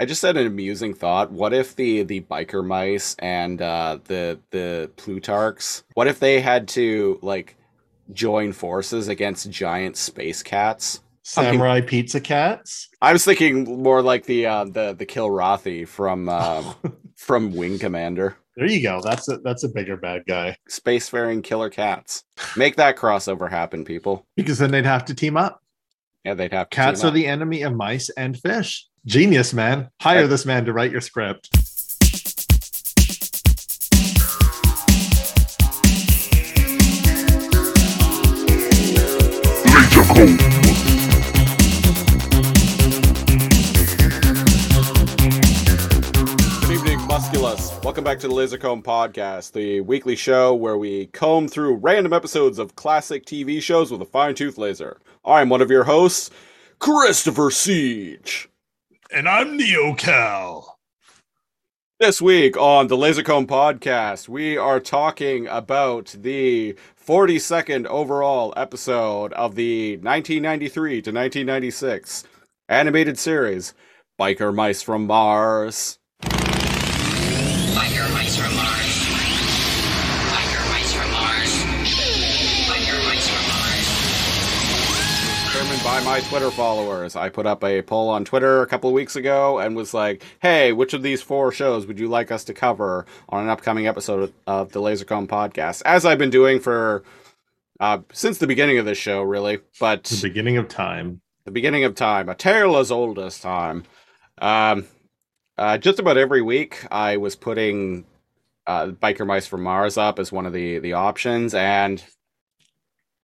I just had an amusing thought. What if the the biker mice and uh, the the Plutarchs? What if they had to like join forces against giant space cats? Samurai pizza cats. I was thinking more like the uh, the the Kilrathi from uh, from Wing Commander. There you go. That's a that's a bigger bad guy. Spacefaring killer cats. Make that crossover happen, people. Because then they'd have to team up. Yeah, they'd have to Cats are up. the enemy of mice and fish. Genius, man. Hire this man to write your script. Good evening, Musculus. Welcome back to the Lazor Comb Podcast, the weekly show where we comb through random episodes of classic TV shows with a fine tooth laser. I'm one of your hosts, Christopher Siege. And I'm Neo Kal. This week on the Lazor Comb Podcast, we are talking about the 42nd overall episode of the 1993 to 1996 animated series, Biker Mice from Mars. By my Twitter followers. I put up a poll on Twitter a couple of weeks ago and was like, "Hey, which of these four shows would you like us to cover on an upcoming episode of the Lazor Comb podcast?" As I've been doing for uh, since the beginning of this show, really, but The beginning of time. the beginning of time, a tale as old as time. Um, uh, just about every week, I was putting uh, Biker Mice from Mars up as one of the the options, and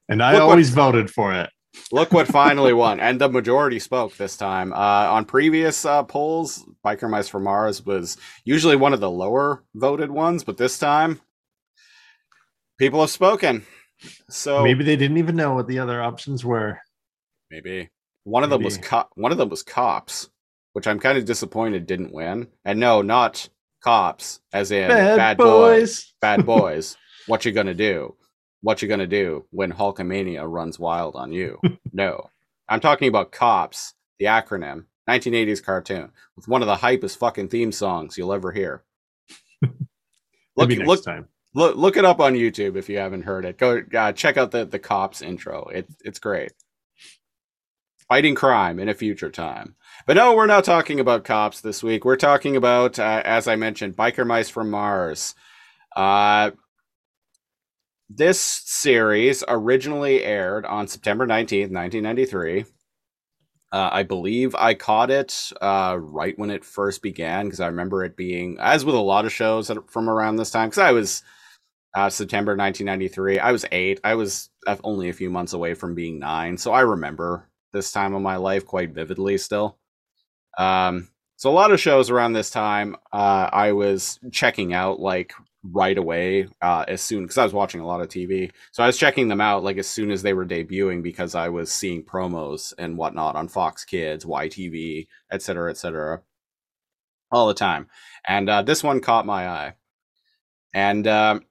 And I Look what- always voted for it. Look what finally won, and the majority spoke this time. Uh, on previous uh, polls, Biker Mice from Mars was usually one of the lower voted ones, but this time, people have spoken. So Maybe they didn't even know what the other options were. maybe one of them was co- one of them was Cops, which I'm kind of disappointed didn't win. And no, not Cops, as in Bad, boys. boys. Bad boys. what you gonna do? What you gonna do when Hulkamania runs wild on you? no. I'm talking about Cops, the acronym, 1980s cartoon, with one of the hypest fucking theme songs you'll ever hear. look, look, time. look, look it up on YouTube if you haven't heard it. Go uh, check out the the Cops intro. It, it's great. Fighting crime in a future time. But no, we're not talking about cops this week. We're talking about, uh, as I mentioned, biker mice from Mars. Uh, this series originally aired on September 19th, 1993. Uh, I believe I caught it uh, right when it first began because I remember it being, as with a lot of shows from around this time, because I was uh, September 1993. I was eight. I was only a few months away from being nine, so I remember this time of my life quite vividly still. Um, so a lot of shows around this time, uh, I was checking out like right away uh, as soon because I was watching a lot of TV. So I was checking them out like as soon as they were debuting because I was seeing promos and whatnot on Fox Kids, YTV, etc., cetera, etc. Cetera, all the time. And uh, this one caught my eye. And um,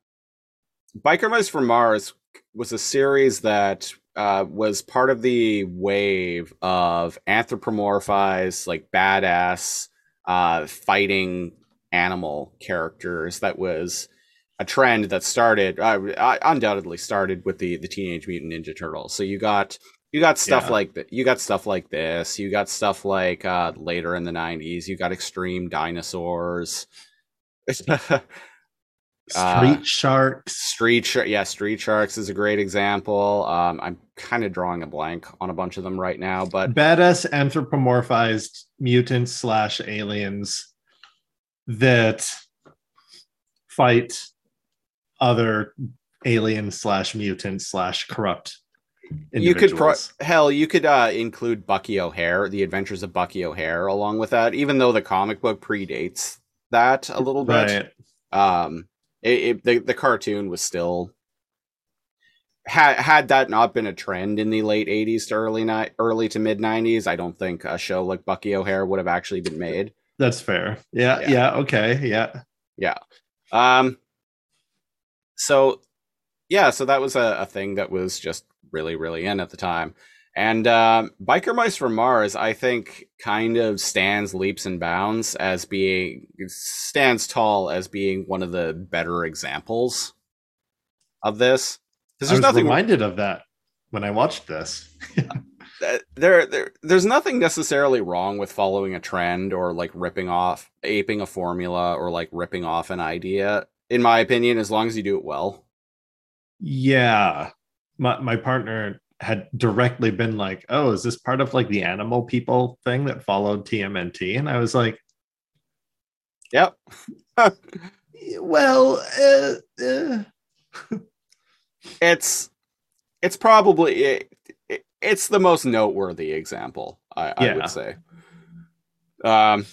Biker Mice from Mars was a series that uh, was part of the wave of anthropomorphized, like badass, uh, fighting animal characters. That was a trend that started, uh, undoubtedly started with the the Teenage Mutant Ninja Turtles. So you got you got stuff Yeah. like that. You got stuff like this. You got stuff like uh, later in the '90s. You got Extreme Dinosaurs. Uh, Street Sharks. Street Shark, yeah, Street Sharks is a great example. Um, I'm kind of drawing a blank on a bunch of them right now, but Badass anthropomorphized mutants slash aliens that fight other alien slash mutant slash corrupt you could pro- individuals. hell, you could uh, include Bucky O'Hare, the Adventures of Bucky O'Hare, along with that. Even though the comic book predates that a little bit, right. um, it, it, the the cartoon was still had had that not been a trend in the late '80s to early ni- early to mid '90s, I don't think a show like Bucky O'Hare would have actually been made. That's fair. Yeah, Yeah. yeah, okay, yeah. Yeah. Um, so yeah, so that was a, a thing that was just really, really in at the time. And um, Biker Mice from Mars, I think, kind of stands leaps and bounds as being stands tall as being one of the better examples of this. Because I there's was nothing reminded of that when I watched this. there, there there's nothing necessarily wrong with following a trend or like ripping off aping a formula or like ripping off an idea in my opinion as long as you do it well Yeah. My my partner had directly been like, "Oh, is this part of like the animal people thing that followed TMNT?" And I was like, yep "Well, uh, uh. it's it's probably it- it's the most noteworthy example i, I Yeah. would say um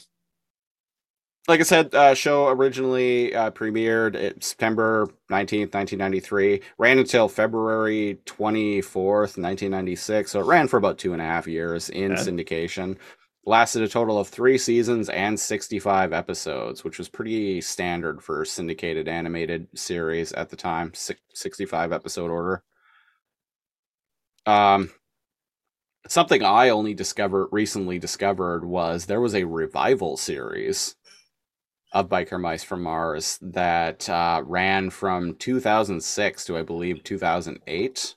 like I said, uh, show originally uh, premiered at September 19th, 1993, ran until February 24th, 1996. So it ran for about two and a half years in Okay. syndication. Lasted a total of three seasons and 65 episodes, which was pretty standard for syndicated animated series at the time, six, 65 episode order. Um, something I only discovered recently discovered was there was a revival series of Biker Mice from Mars that uh, ran from 2006 to I believe 2008.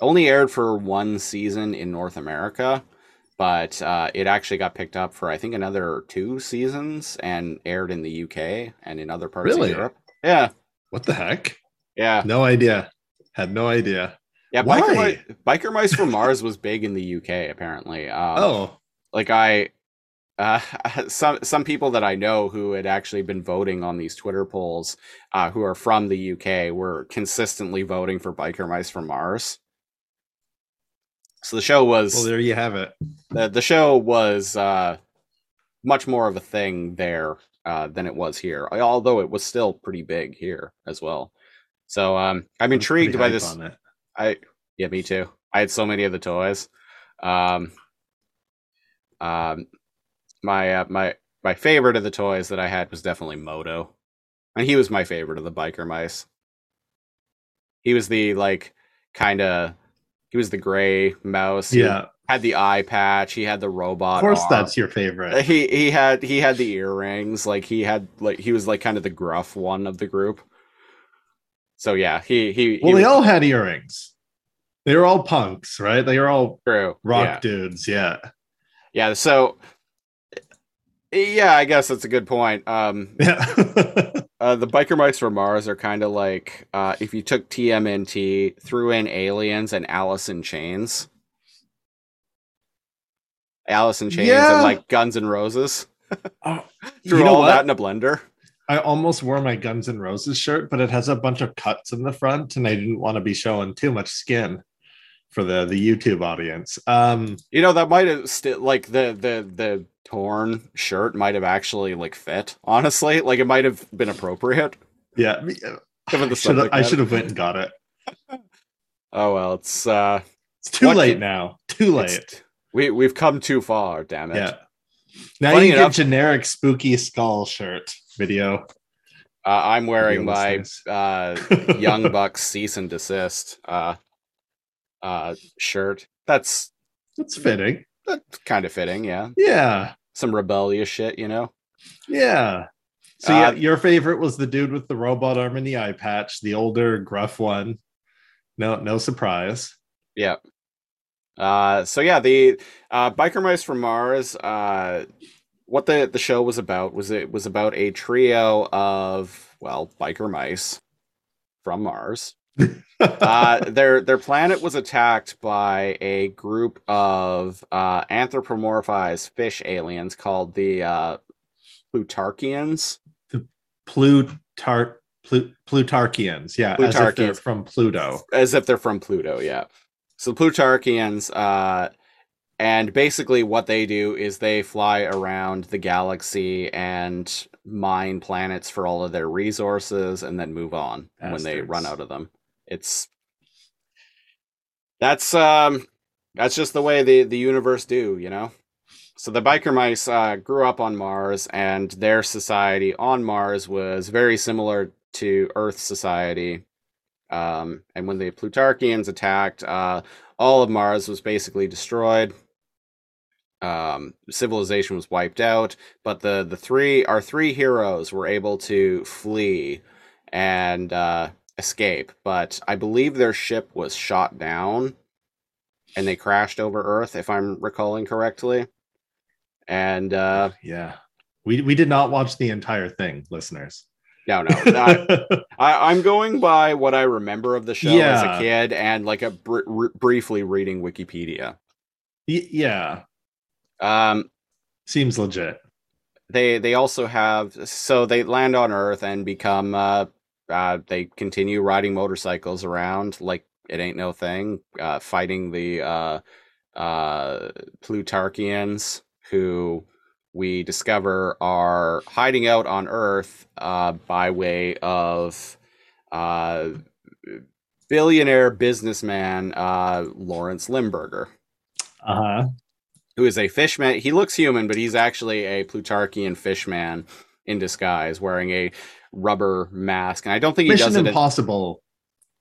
Only aired for one season in North America, but uh, it actually got picked up for I think another two seasons and aired in the UK and in other parts Really? of Europe. Yeah, what the heck? yeah, No idea. Had no idea." Yeah. Why? Biker, Mi- Biker Mice from Mars was big in the UK apparently. Um, oh, like I uh some some people that I know who had actually been voting on these Twitter polls uh who are from the UK were consistently voting for Biker Mice from Mars. So the show was well, there you have it. the, the show was uh much more of a thing there uh than it was here. Although it was still pretty big here as well. So um I'm I was pretty intrigued by this on it. I yeah, me too. I had so many of the toys. Um, um, my uh, my my favorite of the toys that I had was definitely Modo, and he was my favorite of the biker mice. He was the like kind of he was the gray mouse. He Yeah, had the eye patch. He had the robot. of course, arm. that's your favorite. He he had he had the earrings. Like he had like he was like kind of the gruff one of the group. So yeah, he he. he Well, they was all had earrings. They were all punks, right? They were all true. rock Yeah. dudes. Yeah. Yeah, so yeah, I guess that's a good point. Um, Yeah. uh, the biker mice from Mars are kind of like uh, if you took TMNT, threw in aliens and Alice in Chains, Alice in Chains, Yeah. and like Guns and Roses, Oh, threw you know all what? that in a blender. I almost wore my Guns N' Roses shirt, but it has a bunch of cuts in the front, and I didn't want to be showing too much skin for the the YouTube audience. Um, You know that might have still like the the the torn shirt might have actually like fit. Honestly, like it might have been appropriate. yeah, Given the I should have I should have went and got it. Oh well, it's uh, It's too late can- now. Too late. we we've come too far. Damn it. Yeah. Now Funny you enough- get generic spooky skull shirt video. Uh, I'm wearing my uh, Young Bucks cease and desist uh, uh, shirt. That's that's fitting. that's kind of fitting, yeah. Yeah. Some rebellious shit, you know. Yeah. So Uh, yeah, your favorite was the dude with the robot arm and the eye patch, the older gruff one. No, no surprise. Yeah. Uh, so yeah, the uh, biker mice from Mars. Uh, what the the show was about was it was about a trio of well biker mice from Mars. uh, their their planet was attacked by a group of uh, anthropomorphized fish aliens called the uh, Plutarchians. Plutar Plu- Plutarchians, yeah, as if they're Plutarchians. from Pluto. as if they're from Pluto, yeah. So the Plutarchians, uh, and basically what they do is they fly around the galaxy and mine planets for all of their resources and then move on when they run out of them. It's that's um that's just the way the the universe do, you know. So the biker mice uh, grew up on Mars, and their society on Mars was very similar to Earth society. Um, and when the Plutarchians attacked, uh, all of Mars was basically destroyed. Um, civilization was wiped out, but the the three our three heroes were able to flee and uh, escape. But I believe their ship was shot down, and they crashed over Earth, if I'm recalling correctly. And uh, Yeah. We we did not watch the entire thing, listeners. no, no, I, I, I'm going by what I remember of the show as a kid, and like a br- r- briefly reading Wikipedia. Y- yeah. Um, Seems legit. they they also have so they land on Earth and become uh, uh they continue riding motorcycles around like it ain't no thing, uh, fighting the uh uh Plutarchians who we discover are hiding out on Earth uh by way of uh billionaire businessman uh Lawrence Limburger Uh-huh. Who is a fishman. He looks human, but he's actually a Plutarchian fishman in disguise, wearing a rubber mask. And I don't think he Mission does it. in- Impossible.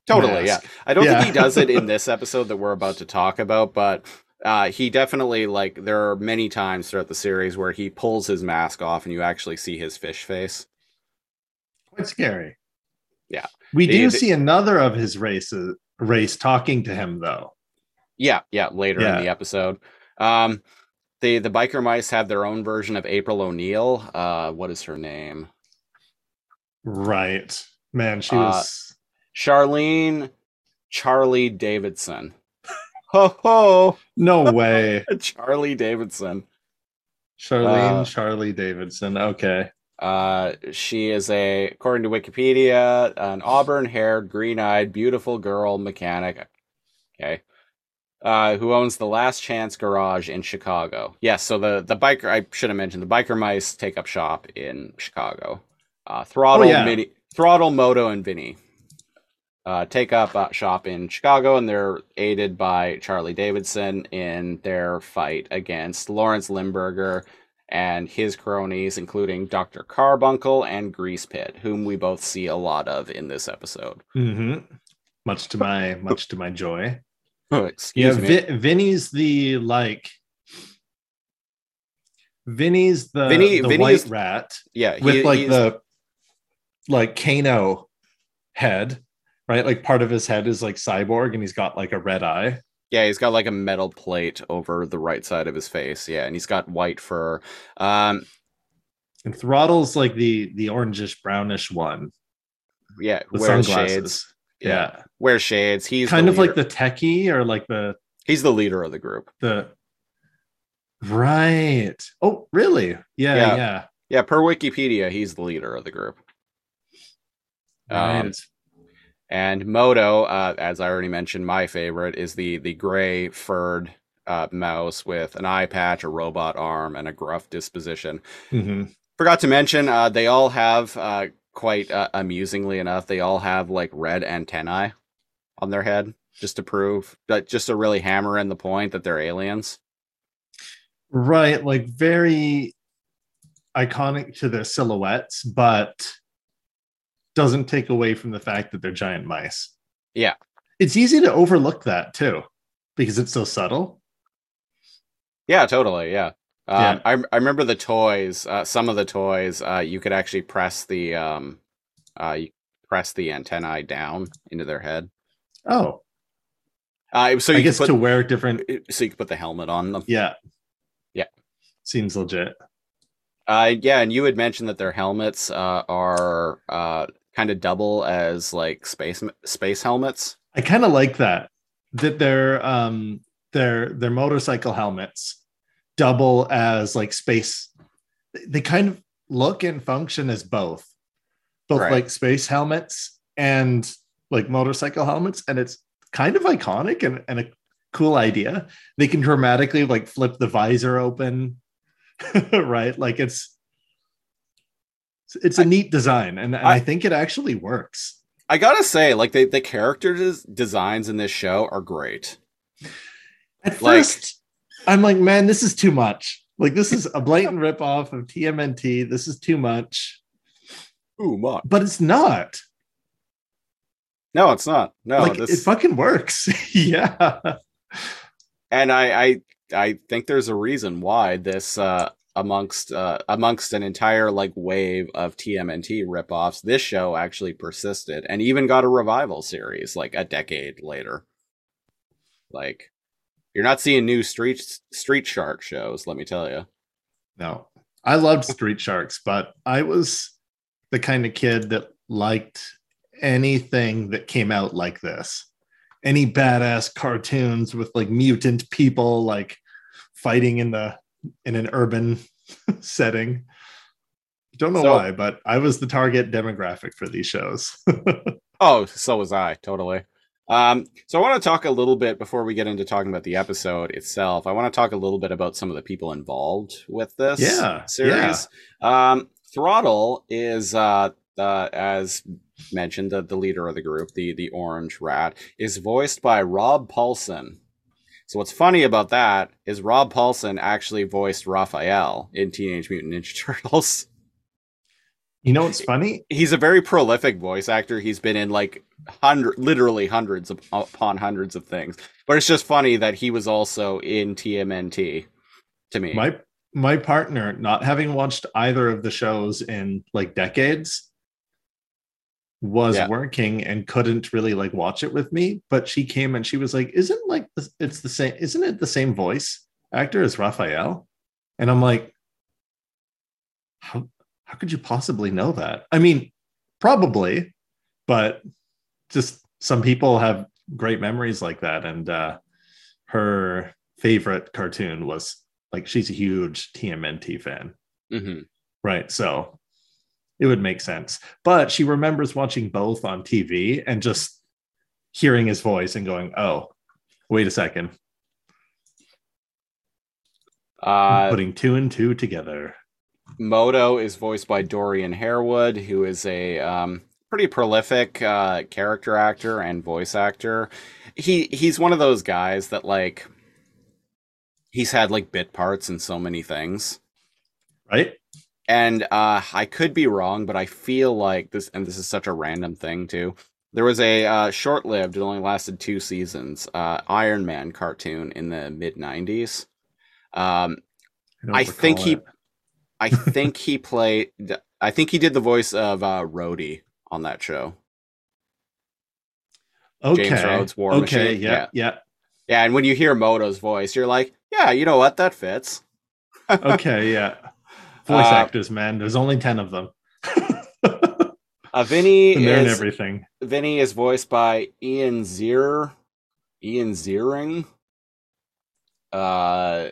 totally, mask. yeah. I don't Yeah. think he does it in this episode that we're about to talk about, but uh, he definitely like there are many times throughout the series where he pulls his mask off and you actually see his fish face. Quite scary. Yeah. We do see another of his races race talking to him though. Yeah, yeah, later Yeah. in the episode. Um the the biker mice have their own version of April O'Neil. Uh what is her name? Right. Man, she Uh, was Charlene Charlie Davidson. Ho ho! no way. Charlie Davidson. Charlene Uh, Charlie Davidson. Okay. Uh, she is a, according to Wikipedia, an auburn-haired, green-eyed, beautiful girl mechanic. Okay. Uh, who owns the Last Chance Garage in Chicago? Yes. So the the biker, I should have mentioned, the biker mice take up shop in Chicago. Uh, Throttle, Oh, yeah. Mini, Throttle, Modo, and Vinnie. Uh, take up uh, shop in Chicago, and they're aided by Charlie Davidson in their fight against Lawrence Limburger and his cronies, including Dr. Karbunkle and Grease Pit, whom we both see a lot of in this episode. hmm Much to my much to my joy. Oh, Yeah, excuse me. Vi- Vinnie's the like Vinnie's the, Vinnie- the Vinnie white rat yeah, with like the like Kano head, right? Like part of his head is like cyborg and he's got like a red eye. yeah, he's got like a metal plate over the right side of his face. Yeah, and he's got white fur. Um, And Throttle's like the the orangish brownish one yeah, with wears sunglasses. shades. Yeah. wears shades. He's Kind of like the techie or like the he's the leader of the group. the right. Oh, really? Yeah, Yeah. yeah. Yeah, per Wikipedia, he's the leader of the group. Right. Um, And Modo, uh, as I already mentioned, my favorite is the the gray furred uh, mouse with an eye patch, a robot arm, and a gruff disposition. Mhm. Forgot to mention, uh, they all have uh, quite uh, amusingly enough, they all have like red antennae on their head, just to prove that, just to really hammer in the point that they're aliens. Right, like very iconic to their silhouettes, but doesn't take away from the fact that they're giant mice. Yeah. It's easy to overlook that too, because it's so subtle. Yeah, totally. Yeah. Um, Yeah. I, I remember the toys. Uh, some of the toys, uh, you could actually press the um, uh, you press the antennae down into their head. Oh, Uh, so I you guess could to wear different. so you could put the helmet on them. Yeah. Yeah. Seems legit. Uh, yeah, and you had mentioned that their helmets uh, are uh, kind of double as like space space helmets. I kind of like that. That they're um they're they're motorcycle helmets double as like space. They kind of look and function as both, both Right. like space helmets and like motorcycle helmets, and it's kind of iconic and, and a cool idea. They can dramatically like flip the visor open, right? Like it's it's a neat design, and, and I, I- think it actually works. I gotta say, like the the character des- designs in this show are great. At Like- first, I'm like, man, this is too much. Like, this is a blatant ripoff of TMNT. This is too much, Ooh, much. but it's not. No, it's not. No, like, this it fucking works. yeah. and I, I I think there's a reason why this uh amongst uh amongst an entire like wave of TMNT ripoffs, this show actually persisted and even got a revival series like a decade later. Like you're not seeing new street street shark shows, let me tell you. No, I loved Street Sharks, but I was the kind of kid that liked anything that came out like this. Any badass cartoons with like mutant people like fighting in the in an urban setting. Don't know So- why, but I was the target demographic for these shows. Oh, so was I, totally. Um, so I want to talk a little bit before we get into talking about the episode itself. I want to talk a little bit about some of the people involved with this Yeah, series. Um, Throttle is, uh, uh, as mentioned, the, the leader of the group, the the Orange Rat, is voiced by Rob Paulsen. So what's funny about that is Rob Paulsen actually voiced Raphael in Teenage Mutant Ninja Turtles. You know what's funny? he's a very prolific voice actor. He's been in like hundred, literally hundreds of, upon hundreds of things. But it's just funny that he was also in TMNT. To me, My my partner, not having watched either of the shows in like decades, was Yeah. working and couldn't really like watch it with me. But she came and she was like, "Isn't like this, it's the same? Isn't it the same voice actor as Raphael?" And I'm like, "How how could you possibly know that?" I mean, probably, but just some people have great memories like that. And uh, her favorite cartoon was like she's a huge TMNT fan. hmm Right. So it would make sense. But she remembers watching both on TV and just hearing his voice and going, oh, wait a second. uh, putting two and two together. Moto is voiced by Dorian Harewood, who is a um, pretty prolific uh, character actor and voice actor. He he's one of those guys that like he's had like bit parts in so many things. Right. and uh, I could be wrong, but I feel like this, and this is such a random thing too. There was a uh, short-lived, it only lasted two seasons, uh, Iron Man cartoon in the mid '90s. Um, don't I think he- it. I think he played. I think he did the voice of uh, Rhodey on that show. Okay. James Rhodes, War okay. Machine, Yeah, yeah. yeah. Yeah, and when you hear Modo's voice, you're like, yeah, you know what, that fits. Okay. Yeah. Voice Uh, actors, man. There's only 10 of them. Uh, Vinnie and is everything. Vinnie is voiced by Ian Zier, Ian Ziering, uh,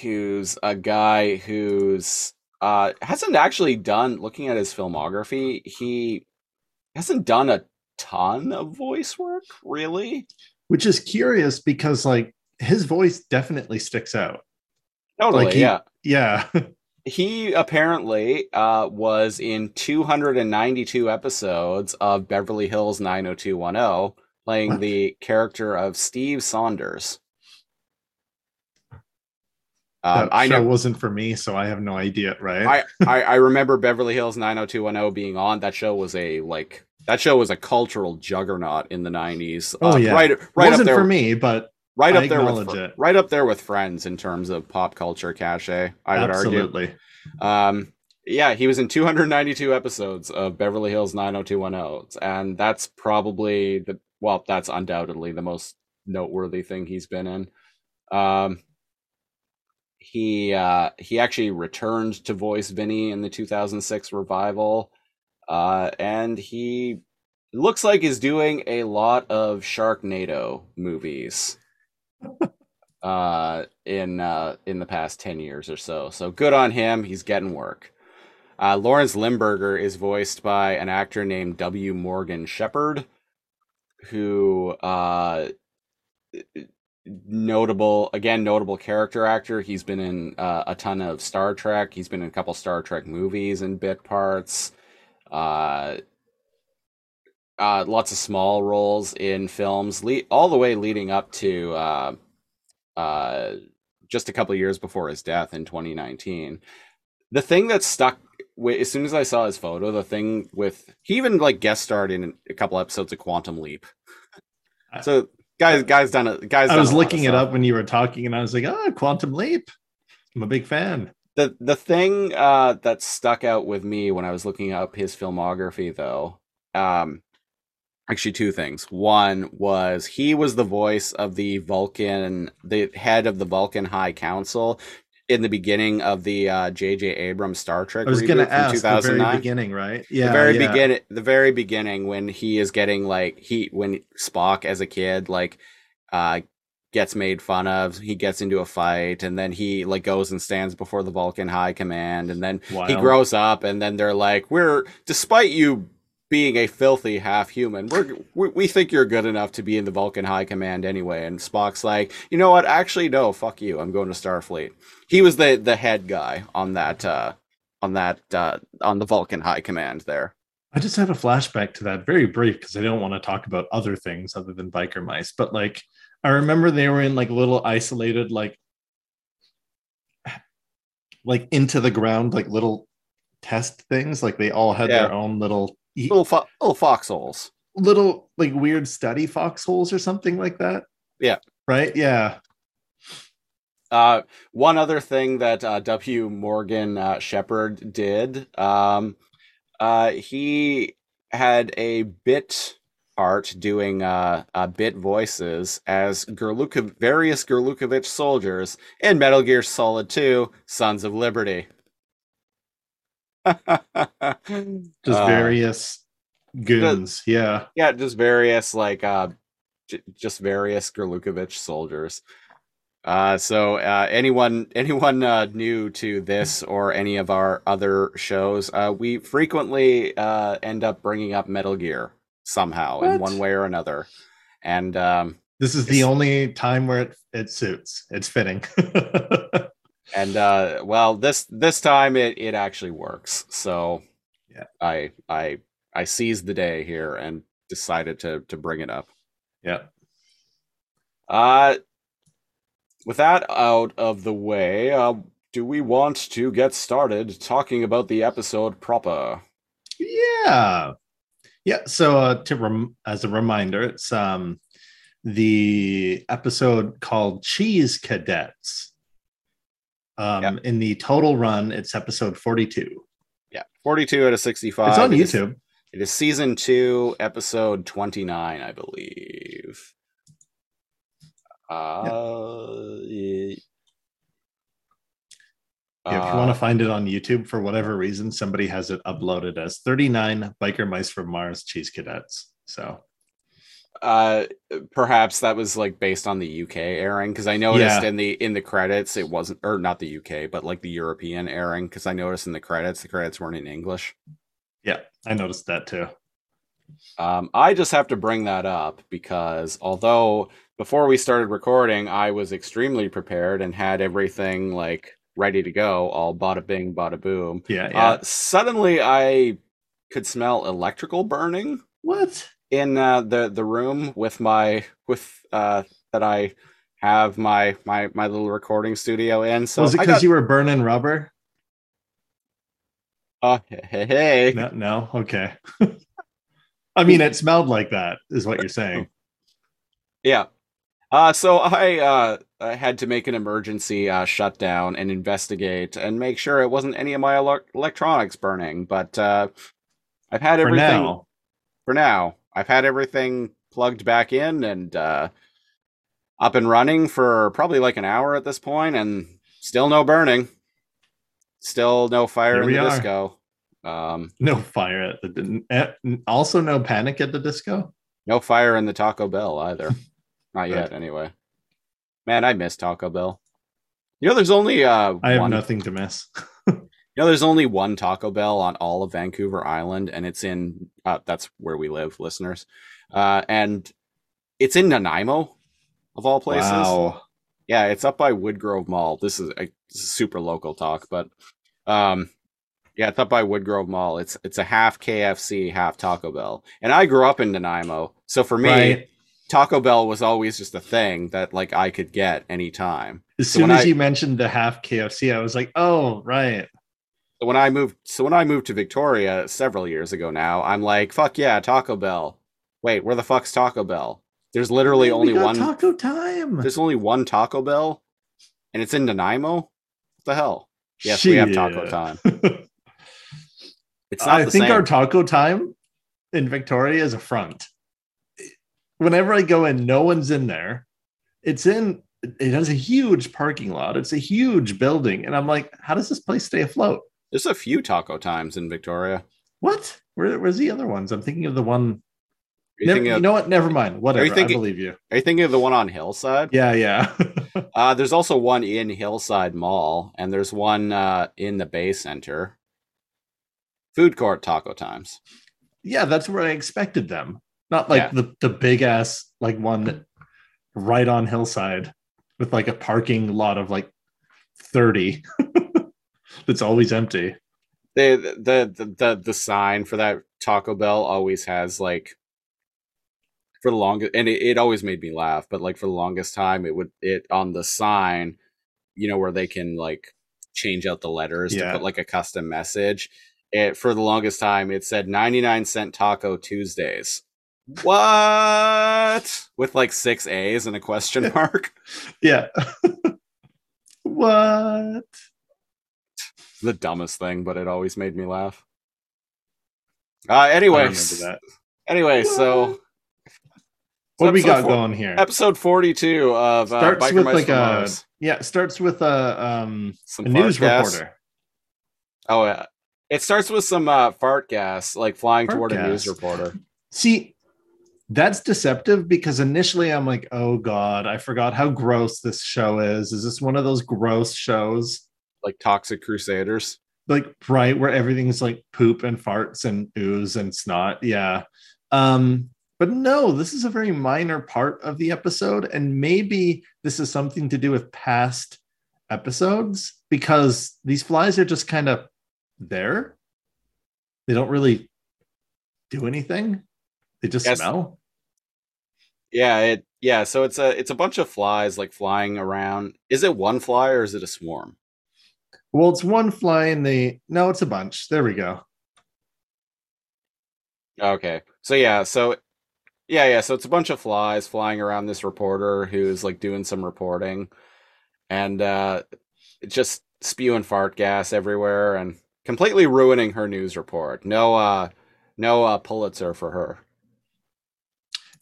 who's a guy who's uh hasn't actually done. Looking at his filmography, he hasn't done a ton of voice work, really. Which is curious because, like, his voice definitely sticks out. Totally, Like he- yeah. Yeah. He apparently uh, was in 292 episodes of Beverly Hills 90210, playing What? the character of Steve Sanders. Um, that I show know. wasn't for me, so I have no idea, right? I, I I remember Beverly Hills 90210 being on. That show was a like that show was a cultural juggernaut in the 90s. Oh, Uh, yeah. right right wasn't there for me, but right up there with it. right up there with Friends in terms of pop culture cachet. I would argue. absolutely. Um, yeah, he was in 292 episodes of Beverly Hills 90210, and that's probably the well, that's undoubtedly the most noteworthy thing he's been in. Um, he uh, he actually returned to voice Vinnie in the 2006 revival, uh, and he looks like is doing a lot of Sharknado movies. uh in uh in the past 10 years or so. So good on him. He's getting work. Uh lawrence limburger is voiced by an actor named w. Morgan Sheppard who uh notable again notable character actor he's been in uh, a ton of star trek he's been in a couple star trek movies and bit parts uh uh lots of small roles in films le- all the way leading up to uh uh, just a couple of years before his death in 2019. The thing that stuck as soon as I saw his photo, the thing with he even like guest starred in a couple episodes of Quantum Leap. So guys, guys done it. Guys, I was a lot of looking it up when you were talking, and I was like, "Ah, Quantum Leap." I'm a big fan. the the thing uh, that stuck out with me when I was looking up his filmography, though, um, actually two things. One was he was the voice of the Vulcan, the head of the Vulcan High Council in the beginning of the uh, J.J. Abrams Star Trek I was going to ask the very beginning, right? Yeah, the very yeah. beginning the very beginning when he is getting like he when spock as a kid like uh gets made fun of he gets into a fight and then he like goes and stands before the vulcan high command and then he grows up and then they're like we're despite you being a filthy half human we're we, we think you're good enough to be in the vulcan high command anyway and spock's like you know what actually no fuck you i'm going to starfleet he was the the head guy on that uh on that uh on the vulcan high command there I just had a flashback to that, very brief, because I don't want to talk about other things other than biker mice. But like, I remember they were in like little isolated, like, like into the ground, like little test things. Like they all had Yeah. their own little, little fo- little foxholes. little like weird study foxholes or something like that. Yeah. Right. Yeah. Uh, one other thing that uh, W. Morgan uh, Sheppard did, um, uh, he had a bit part doing uh, uh, bit voices as various Gurlukovich soldiers in Metal Gear Solid 2: Sons of Liberty. Just Uh, various goons. yeah. yeah, just various like uh, j- just various Gurlukovich soldiers. Uh, so uh, anyone anyone uh, new to this or any of our other shows, uh, we frequently uh, end up bringing up Metal Gear somehow in one way or another, and um, This is the only time where it, it suits. It's fitting. and uh, well, this this time it it actually works. So Yeah. I I I seized the day here and decided to to bring it up. yeah. Uh, with that out of the way, uh, do we want to get started talking about the episode proper? Yeah. Yeah. So uh, to rem- as a reminder, it's um the episode called Cheese Cadets. Um Yep. in the total run, it's episode 42. Yeah, 42 out of 65. it's on It is- YouTube. it is season 2, episode 29, I believe. Uh, yeah. Yeah, if you want to find it on YouTube for whatever reason, somebody has it uploaded as 39 Biker Mice from Mars Cheese Cadets. So uh perhaps that was like based on the UK airing because I noticed Yeah. in the in the credits it wasn't or not the UK but like the European airing because I noticed in the credits the credits weren't in English. yeah, I noticed that too. Um I just have to bring that up because although before we started recording I was extremely prepared and had everything like ready to go all bada bing bada boom Yeah, yeah. uh suddenly I could smell electrical burning what? in uh, the the room with my with uh that I have my my my little recording studio in. So Was it because got, you were burning rubber? uh, hey, hey No, no, okay. I mean, it smelled like that, is what you're saying. yeah. Uh, so I uh I had to make an emergency uh, shutdown and investigate and make sure it wasn't any of my ele- electronics burning. But uh, I've had For everything now, for now. I've had everything plugged back in and uh, up and running for probably like an hour at this point, and still no burning. Still no fire Here in the are. disco. Um, no fire at the. eh, Also, no panic at the disco. no fire in the Taco Bell either. Not yet, Good. anyway. Man, I miss Taco Bell. You know, there's only uh, I have one. nothing to miss. You know, there's only one Taco Bell on all of Vancouver Island, and it's in uh, that's where we live, listeners. Uh, and it's in Nanaimo, of all places. Wow. Yeah, it's up by Woodgrove Mall. This is a, this is super local talk, but um, yeah, it's up by Woodgrove Mall. It's it's a half KFC, half Taco Bell, and I grew up in Nanaimo, so for me, Right. Taco Bell was always just a thing that like I could get anytime. As So soon as I- you mentioned the half KFC, I was like, oh, right. So when I moved, so when I moved to Victoria several years ago now, I'm like, fuck yeah, Taco Bell. Wait, where the fuck's Taco Bell? There's literally Man, only one. taco time. There's only one Taco Bell, and it's in Nanaimo. What the hell? Yes, we have taco time. It's not I think same. our taco time in Victoria is a front. Whenever I go in, no one's in there. It's in. It has a huge parking lot. It's a huge building, and I'm like, how does this place stay afloat? There's a few taco times in Victoria. What? Where, where's the other ones? I'm thinking of the one. You, Never, you of, know what? Never mind. Whatever. thinking- I believe you. are you thinking of the one on Hillside? Yeah, yeah. Uh, there's also one in Hillside Mall, and there's one uh, in the Bay Center. Food court taco times. yeah, that's where I expected them. Not like Yeah. the, the big ass like one that- right on hillside with like a parking lot of like 30 that's always empty. The, the the the the sign for that Taco Bell always has like for the longest, and it, it always made me laugh. But like for the longest time, it would it on the sign, you know, where they can like change out the letters Yeah. to put like a custom message. It for the longest time, it said ninety nine cent taco Tuesdays. What? With like six A's and a question mark. Yeah. what? the dumbest thing, but it always made me laugh. Uh I anyways, remember anyway, so What? What do we got four- going here? episode 42 of uh, Starts Biker with like a Mars. yeah, starts with a um Some a news gas. reporter. Oh, yeah. It starts with some uh, fart gas, like flying Fart toward a news reporter. See, that's deceptive because initially I'm like, oh God, I forgot how gross this show is. Is this one of those gross shows? Like Toxic Crusaders. Like, right, where everything's like poop and farts and ooze and snot. Yeah. Um, but no, this is a very minor part of the episode. And maybe this is something to do with past episodes because these flies are just kind of there. They don't really do anything. They just Yes. smell. Yeah, it yeah, so it's a it's a bunch of flies like flying around. Is it one fly or is it a swarm? Well, it's one fly in the no, it's a bunch. There we go. Okay. So yeah, so yeah, yeah, so it's a bunch of flies flying around this reporter who's like doing some reporting and uh just spewing fart gas everywhere and completely ruining her news report. No uh no uh Pulitzer for her.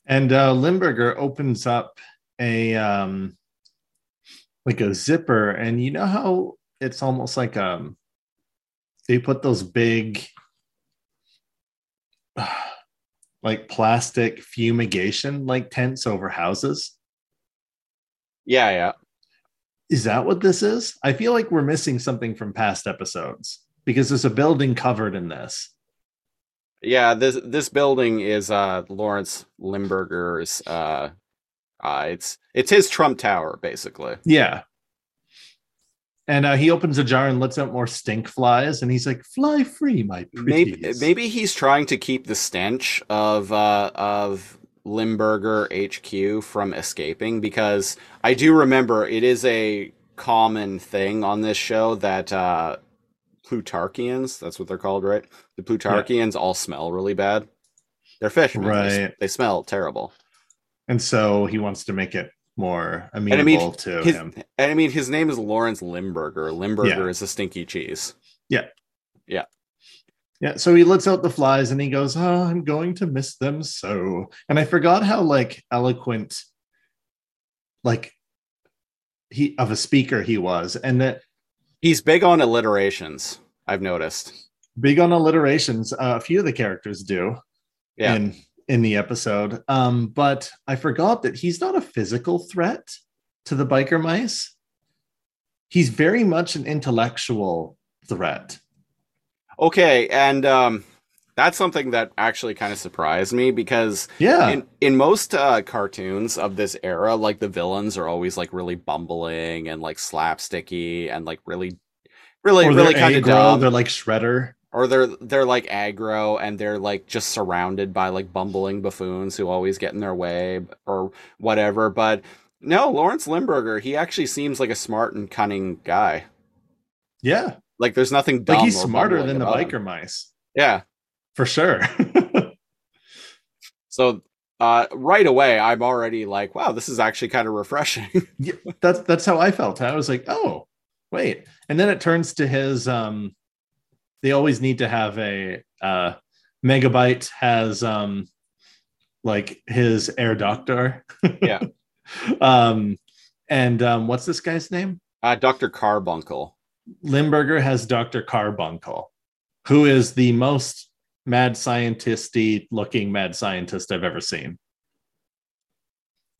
And uh Limburger opens up a um like a zipper, and you know how it's almost like um they put those big like plastic fumigation like tents over houses. Yeah, yeah. Is that what this is? I feel like we're missing something from past episodes because there's a building covered in this. Yeah, this this building is uh Lawrence Limburger's uh uh it's it's his Trump Tower basically. Yeah. And uh, he opens a jar and lets out more stink flies, and he's like, "Fly free, my Maybe maybe he's trying to keep the stench of uh of Limburger HQ from escaping because I do remember it is a common thing on this show that uh Plutarchians, that's what they're called, right? The Plutarchians all smell really bad. They're fishermen. Right. They, smell terrible. And so he wants to make it more I amenable mean, to His, him. and I mean, his name is Lawrence Limburger. Limburger Yeah. is a stinky cheese. Yeah. Yeah. Yeah. So he lets out the flies and he goes, "Oh, I'm going to miss them so." And I forgot how like eloquent, like he of a speaker he was, and that He's big on alliterations. I've noticed. big on alliterations. Uh, a few of the characters do. Yeah. in in the episode. Um, but I forgot that he's not a physical threat to the biker mice. He's very much an intellectual threat. Okay, and um, that's something that actually kind of surprised me because Yeah. in in most uh, cartoons of this era, like the villains are always like really bumbling and like slapsticky and like really, really, really kind of dumb. they're like Shredder. or they're they're like aggro and they're like just surrounded by like bumbling buffoons who always get in their way or whatever but no lawrence limburger he actually seems like a smart and cunning guy Yeah. like there's nothing dumb Like he's smarter than the about him. biker mice. yeah For sure. so uh, right away, I'm already like, wow, this is actually kind of refreshing. Yeah, that's that's how I felt. I was like, oh, wait. And then it turns to his um they always need to have a uh megabyte has um like his air doctor. Yeah. um and um what's this guy's name? uh, Dr. Karbunkle. Limburger has Dr. Karbunkle, who is the most mad scientisty looking mad scientist I've ever seen.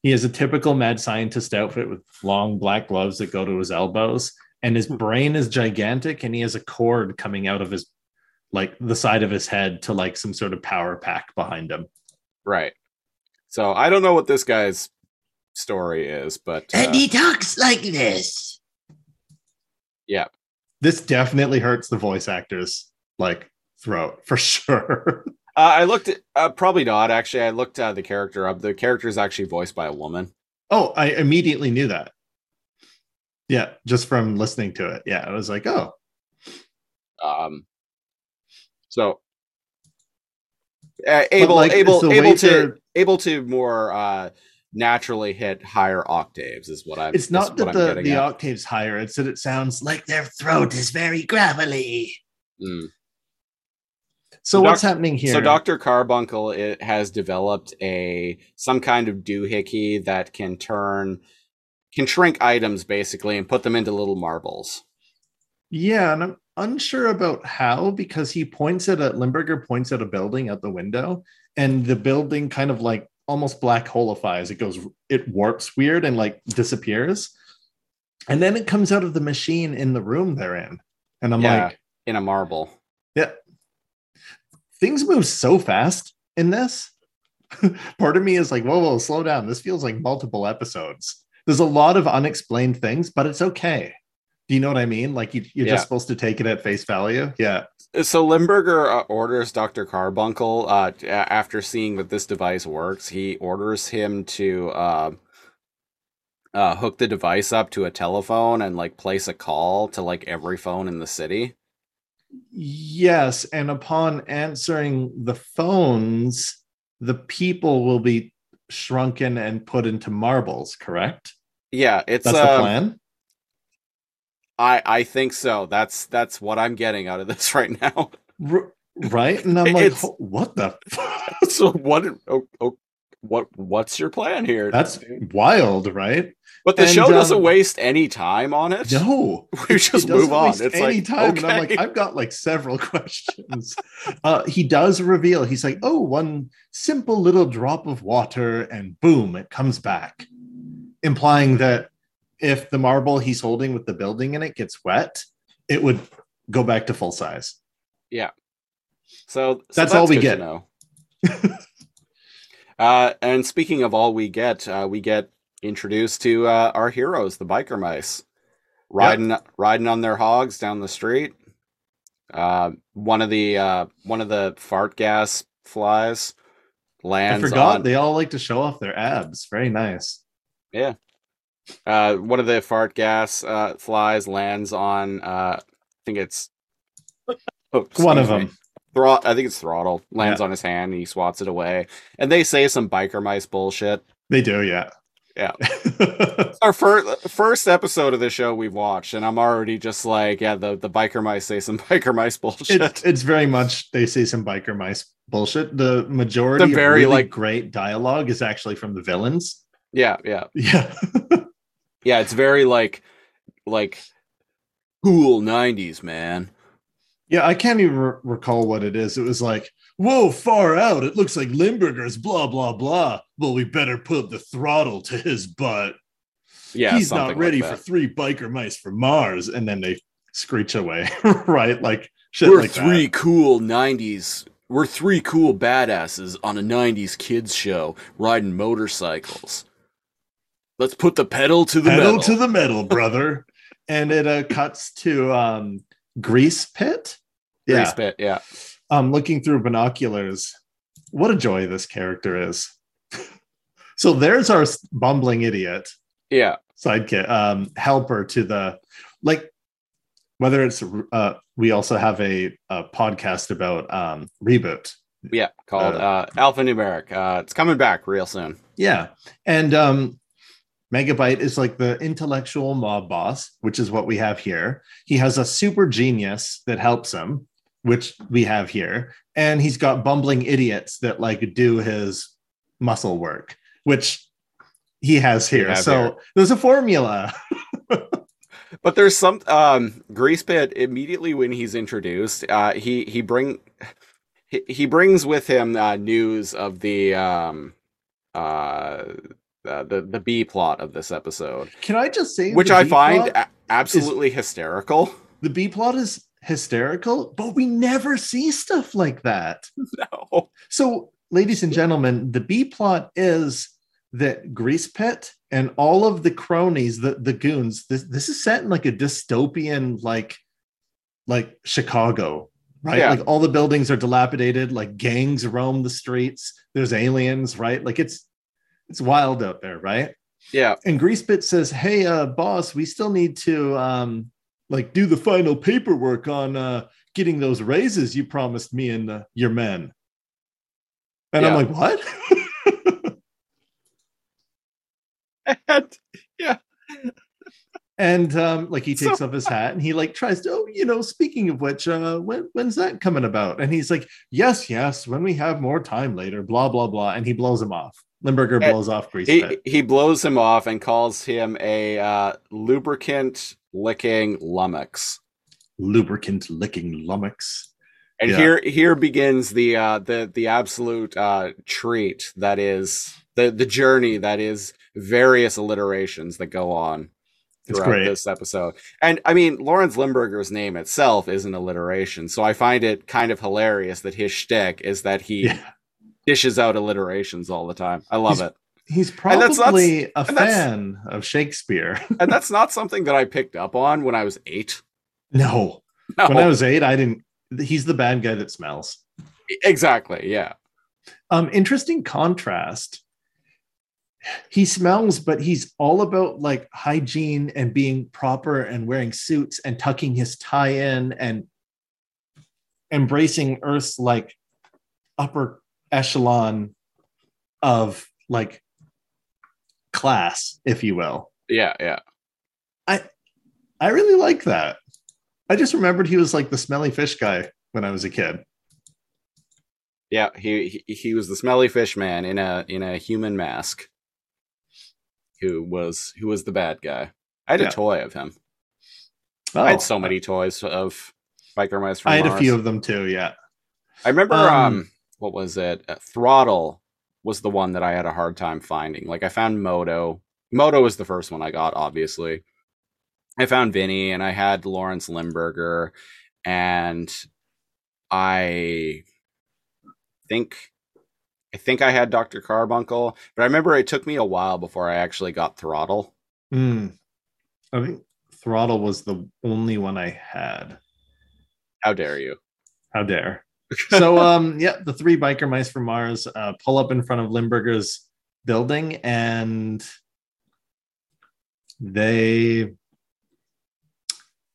He has a typical mad scientist outfit with long black gloves that go to his elbows, and his brain is gigantic, and he has a cord coming out of his like the side of his head to like some sort of power pack behind him. Right. So I don't know what this guy's story is, but uh, And he talks like this. Yeah, this definitely hurts the voice actor's like throat for sure. uh, I looked at uh, probably not actually. I looked uh, the character up. The character is actually voiced by a woman. oh, I immediately knew that. Yeah, just from listening to it. Yeah, I was like, oh, Um, so uh, able, like, able, able to, they're- able to more uh, naturally hit higher octaves is what I'm. it's not that the, the at. octaves higher, it's that it sounds like Like their throat is very gravelly. Mm. So what's doc- happening here? So Dr. Karbunkle it has developed a some kind of doohickey that can turn can shrink items basically and put them into little marbles. Yeah, and I'm unsure about how because he points at a Limburger points at a building out the window, and the building kind of like almost black holifies. It goes, it warps weird and like disappears, and then it comes out of the machine in the room they're in, and I'm Yeah. like, in a marble. Things move so fast in this. Part of me is like, whoa, whoa, slow down. This feels like multiple episodes. There's a lot of unexplained things, but it's okay. Do you know what I mean? Like you, you're Yeah. just supposed to take it at face value. Yeah. So Limburger uh, orders Dr. Karbunkle uh, after seeing that this device works. He orders him to uh, uh, hook the device up to a telephone and like place a call to like every phone in the city. Yes. And upon answering the phones, the people will be shrunken and put into marbles, correct? Yeah, it's That's the uh, plan. I I think so. That's that's what I'm getting out of this right now. R- right. And I'm like, what the? so what? Oh, oh, what? What's your plan here? That's wild, right? but the and, show doesn't um, waste any time on it. No. we just move on. It's any like time. okay. And I'm like, I've got like several questions. uh, he does reveal, he's like, oh, one simple little drop of water, and boom, it comes back, implying that if the marble he's holding with the building in it gets wet, it would go back to full size. So, so That's all we get. uh, and speaking of all we get, uh, we get introduced to uh, our heroes, the biker mice, riding riding on their hogs down the street. Uh, one of the uh, one of the fart gas flies lands. I forgot on they all like to show off their abs. Very nice. Yeah. Uh, one of the fart gas uh, flies lands on uh, I think it's oh, One of me. Them. Throt- I think it's throttle lands on his hand and he swats it away. And they say some biker mice bullshit. They do, yeah. Yeah. Our first first episode of the show we've watched, and I'm already just like, yeah, the, the biker mice say some biker mice bullshit. it's, it's very much they say some biker mice bullshit. The majority The very, of really like- great dialogue is actually from the villains. yeah, yeah, Yeah. yeah. It's very like like cool '90s man. Yeah, I can't even re- recall what it is. It was like, whoa, far out. It looks like Limburger's blah blah blah. Well, we better put the throttle to his butt. Yeah, He's not ready like for three biker mice from Mars. And then they screech away, right? Like shit We're like three that. cool '90s. We're three cool badasses on a '90s kids show riding motorcycles. Let's put the pedal to the Pedal metal. to the metal, brother. and it uh, cuts to um, Grease Pit. Yeah. Grease yeah. um, looking through binoculars, what a joy this character is. so there's our bumbling idiot Yeah. sidekick, um, helper to the like. Whether it's uh, we also have a, a podcast about um, reboot Yeah, called Uh, uh, Alphanumeric. Uh, it's coming back real soon. Yeah. And um Megabyte is like the intellectual mob boss, which is what we have here. He has a super genius that helps him, which we have here. And he's got bumbling idiots that like do his muscle work, which he has here. so here. there's a formula. But there's some um Greasepit immediately when he's introduced, uh he he bring he, he brings with him uh, news of the um uh uh, the the B plot of this episode, Can I just say which I find a- absolutely hysterical. the B plot is hysterical, but we never see stuff like that. No. So, ladies and gentlemen, the B plot is that Grease Pit and all of the cronies, the, the goons, this, this is set in like a dystopian, like, like Chicago, right? Yeah. Like all the buildings are dilapidated, like gangs roam the streets, there's aliens, right? Like it's it's wild out there, right? Yeah. And Grease Pit says, Hey, uh, boss, we still need to um like do the final paperwork on uh getting those raises you promised me and uh, your men. And I'm like, what? And yeah. and um, like he takes So- off his hat and he like tries to, oh, you know, speaking of which, uh, when when's that coming about? And he's like, Yes, yes, when we have more time later, blah, blah, blah. And he blows him off. Limburger blows off Grease he Pit. he blows him off and calls him a uh, lubricant licking lummox. Lubricant licking lummox. And Yeah. here here begins the uh the the absolute uh treat that is the the journey that is various alliterations that go on throughout this episode. And I mean Lawrence Limburger's name itself is an alliteration, so I find it kind of hilarious that his shtick is that he Yeah. dishes out alliterations all the time. I love He's- it. He's And that's not- probably a fan of Shakespeare. And that's not something that I picked up on when I was eight. no. No, When I was eight, I didn't. He's the bad guy that smells. exactly. Yeah. Um, interesting contrast. He smells, but he's all about like hygiene and being proper and wearing suits and tucking his tie in and embracing Earth's like upper echelon of like class, if you will. Yeah. Yeah. I I really like that. I just remembered he was like the smelly fish guy when I was a kid. Yeah, he, he he was the smelly fish man in a in a human mask. Who was who was the bad guy? I had Yeah. a toy of him. Oh, I had so many toys of biker mice from I had a few of them too. Yeah. I remember um, Um, what was it? Uh, Throttle was the one that I had a hard time finding. Like I found Modo. Modo was the first one I got, obviously. I found Vinnie and I had Lawrence Limburger and I think I think I had Dr. Karbunkle, but I remember it took me a while before I actually got Throttle. Hmm. I think Throttle was the only one I had. How dare you? How dare. so um yeah, the three biker mice from Mars uh, pull up in front of Limburger's building and they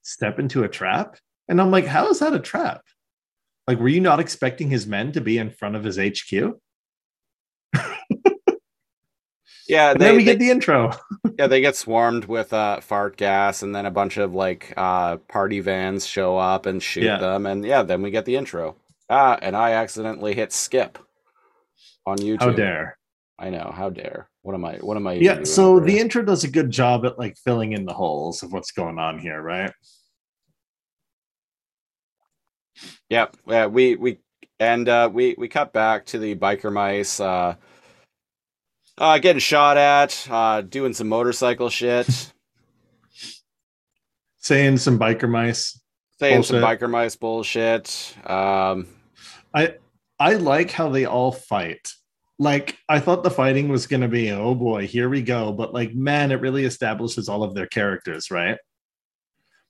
step into a trap. And I'm like, how is that a trap? Like, were you not expecting his men to be in front of his HQ? Yeah, they, then we they- get the intro. yeah, they get swarmed with uh, fart gas, and then a bunch of like uh, party vans show up and shoot Yeah. them, and yeah, then we get the intro. Ah, and I accidentally hit skip on YouTube. How dare. I know. How dare? What am I? What am I? Yeah, so the intro does a good job at like filling in the holes of what's going on here, right? Yep. Yeah, we we and uh, we we cut back to the biker mice uh, uh, getting shot at, uh, doing some motorcycle shit, Saying some biker mice. saying some biker mice bullshit. Um, I I like how they all fight. Like I thought the fighting was going to be, oh boy, here we go. But like, man, it really establishes all of their characters, right?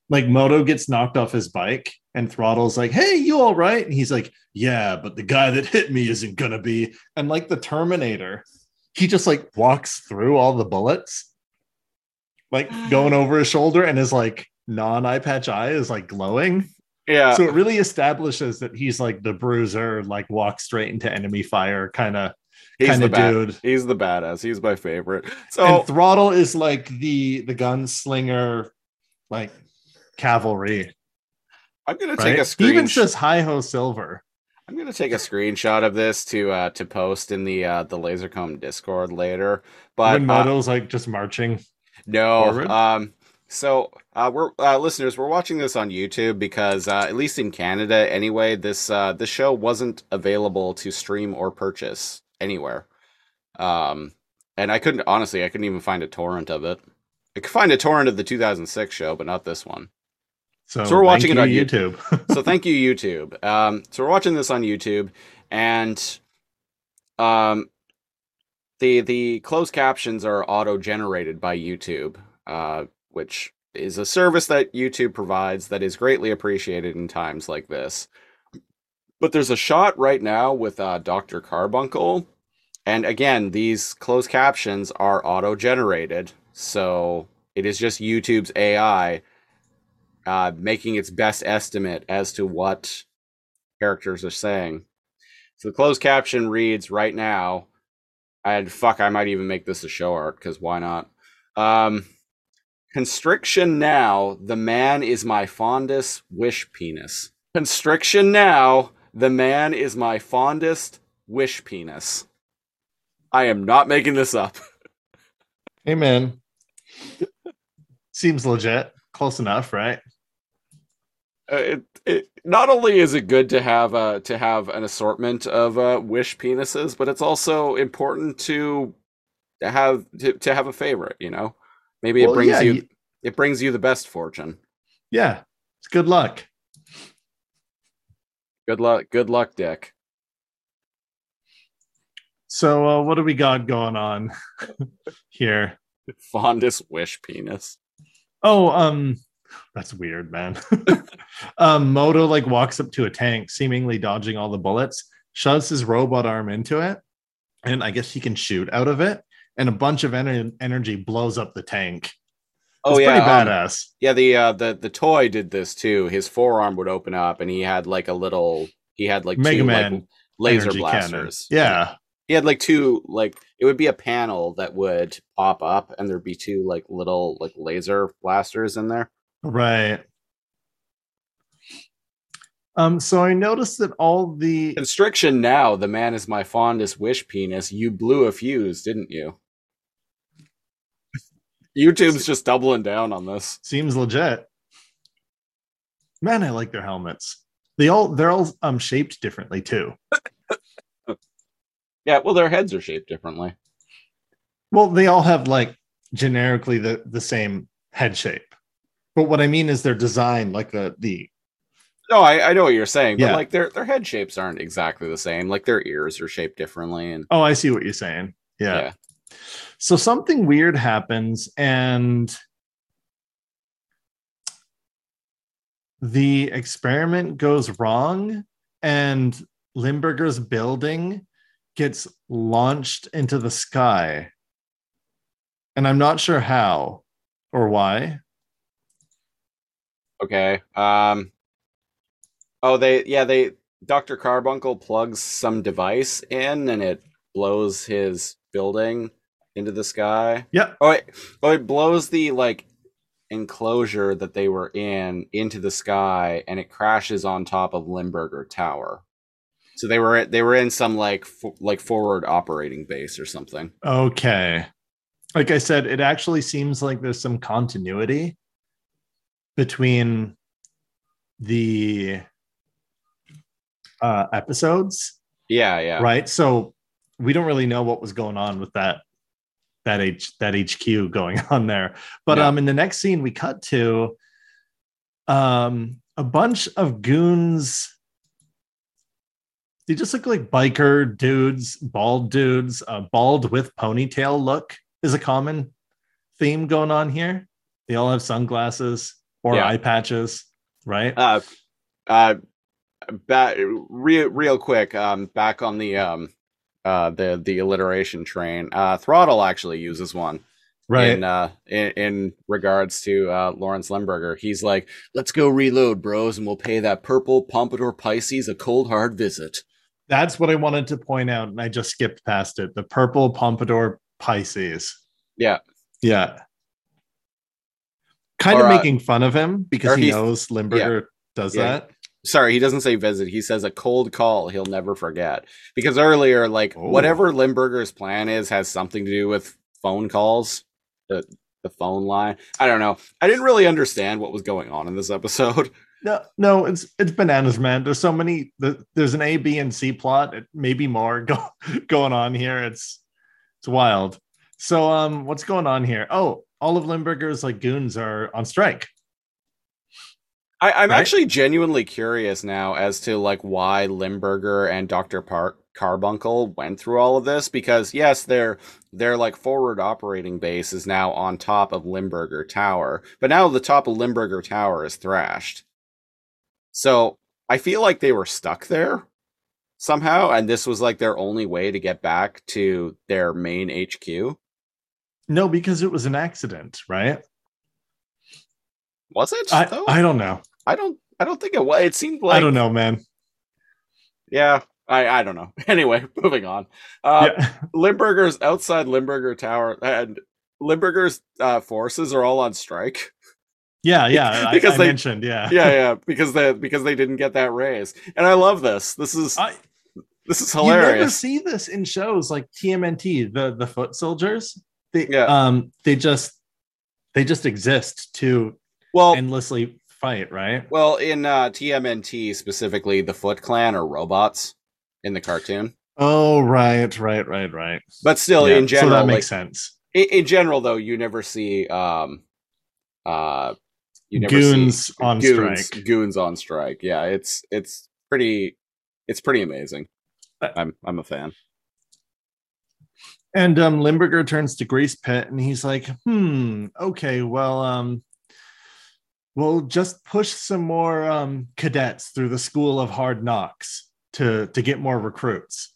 Like Modo gets knocked off his bike, and Throttle's like, "Hey, you all right?" And he's like, "Yeah, but the guy that hit me isn't gonna be." And like the Terminator, he just like walks through all the bullets, like uh. going over his shoulder, and his like non-eye patch eye is like glowing. Yeah. so it really establishes that he's like the bruiser, like walk straight into enemy fire kind of he's kind the of dude. He's the badass. He's my favorite. So and Throttle is like the the gunslinger, like cavalry. I'm gonna Right? take a He screen. even says hi ho silver. I'm gonna take a screenshot of this to uh to post in the uh the Lazor Comb Discord later. But when uh, Modo's like just marching. No. Forward? Um. So, uh, we're uh, listeners. We're watching this on YouTube because, uh, at least in Canada, anyway, this uh, this show wasn't available to stream or purchase anywhere. Um, and I couldn't honestly, I couldn't even find a torrent of it. I could find a torrent of the 2006 show, but not this one. So, So we're watching it on you, YouTube. so thank you youtube um so we're watching this on youtube and um the the closed captions are auto generated by youtube uh which is a service that youtube provides that is greatly appreciated in times like this but there's a shot right now with uh dr karbunkle and again these closed captions are auto generated so it is just youtube's ai uh, making its best estimate as to what characters are saying. So the closed caption reads right now, and fuck, I might even make this a show art because why not? Um, constriction now, the man is my fondest wish penis. Constriction now, the man is my fondest wish penis. I am not making this up. hey man. Seems legit. Close enough, right? Uh, it, it not only is it good to have uh to have an assortment of uh wish penises but it's also important to have to, to have a favorite you know maybe it brings yeah, you you- it brings you the best fortune Yeah. It's good luck. good luck good luck dick So uh, what do we got going on here? fondest wish penis Oh, um, that's weird, man. um, Modo like walks up to a tank, seemingly dodging all the bullets, shoves his robot arm into it, and I guess he can shoot out of it, and a bunch of ener- energy blows up the tank. oh It's yeah pretty um, badass. yeah the uh the the toy did this too his forearm would open up and he had like a little he had like Mega two Man like laser cannon. blasters Yeah, he had like two like it would be a panel that would pop up and there'd be two like little like laser blasters in there right. Um, so I noticed that all the constriction now the man is my fondest wish penis you blew a fuse didn't you youtube's just doubling down on this seems legit. Man, I like their helmets. They all they're all um shaped differently too. yeah well their heads are shaped differently Well, they all have like generically the the same head shape. But what I mean is they're designed like the the no i, I know what you're saying but Yeah. like their their head shapes aren't exactly the same like their ears are shaped differently and Oh, I see what you're saying. Yeah. Yeah. So something weird happens and the experiment goes wrong and Limburger's building gets launched into the sky. And I'm not sure how or why. Okay. Um. Oh, they yeah they Dr. Karbunkle plugs some device in and it blows his building into the sky. Yep. Oh, wait. oh, it blows the like enclosure that they were in into the sky and it crashes on top of Limburger Tower. So they were they were in some like fo- like forward operating base or something. Okay. Like I said, it actually seems like there's some continuity between the uh, episodes, Yeah, yeah. right? So we don't really know what was going on with that that H that HQ going on there. But Yeah. um, in the next scene, we cut to um a bunch of goons. They just look like biker dudes, bald dudes, uh, bald with ponytail look is a common theme going on here. They all have sunglasses or Yeah. eye patches, right? uh uh back real real quick um back on the um uh the the alliteration train uh throttle actually uses one Right. in uh in, in regards to uh Lawrence Limburger. He's like, "Let's go reload, bros, and we'll pay that purple pompadour Pisces a cold hard visit." That's what I wanted to point out, and I just skipped past it. The purple pompadour Pisces. Yeah. Yeah. Kind Or, of uh, making fun of him because he knows Limburger does Yeah. that. Sorry, he doesn't say visit. He says a cold call he'll never forget. Because earlier, like Oh. whatever Limburger's plan is has something to do with phone calls, the the phone line. I don't know. I didn't really understand what was going on in this episode. No, no, it's it's bananas, man. There's so many. The, there's an A, B, and C plot, maybe more go, going on here. It's it's wild. So, um, what's going on here? Oh, all of Limburger's like goons are on strike. I, I'm Right? actually genuinely curious now as to like why Limburger and Dr. Park Karbunkle went through all of this because yes, their their like forward operating base is now on top of Limburger Tower, but now the top of Limburger Tower is thrashed. So I feel like they were stuck there somehow, and this was like their only way to get back to their main HQ. No, because it was an accident, right? Was it? I though? I don't know. I don't I don't think it was. It seemed like I don't know, man. Yeah, I I don't know. Anyway, moving on. Uh, yeah. Limburger's outside Limburger Tower and Limburger's uh, forces are all on strike. Yeah, yeah. Because I they- mentioned, yeah. Yeah, yeah, because they because they didn't get that raise, and I love this. This is I, this is hilarious. You never see this in shows like TMNT, the the foot soldiers. They Yeah. um they just they just exist to Well, endlessly fight, right? well, in uh, TMNT specifically, the Foot Clan are robots in the cartoon, Oh, right, right, right, right. but still, Yeah, in general, so that like, makes sense. in, in general, though, you never see um, uh, you never Goons see on goons, strike. Goons on strike. Yeah, it's it's pretty it's pretty amazing. Uh, I'm I'm a fan. And um Limburger turns to Grease Pit and he's like, hmm, okay, well, um, we'll just push some more um cadets through the school of hard knocks to to get more recruits.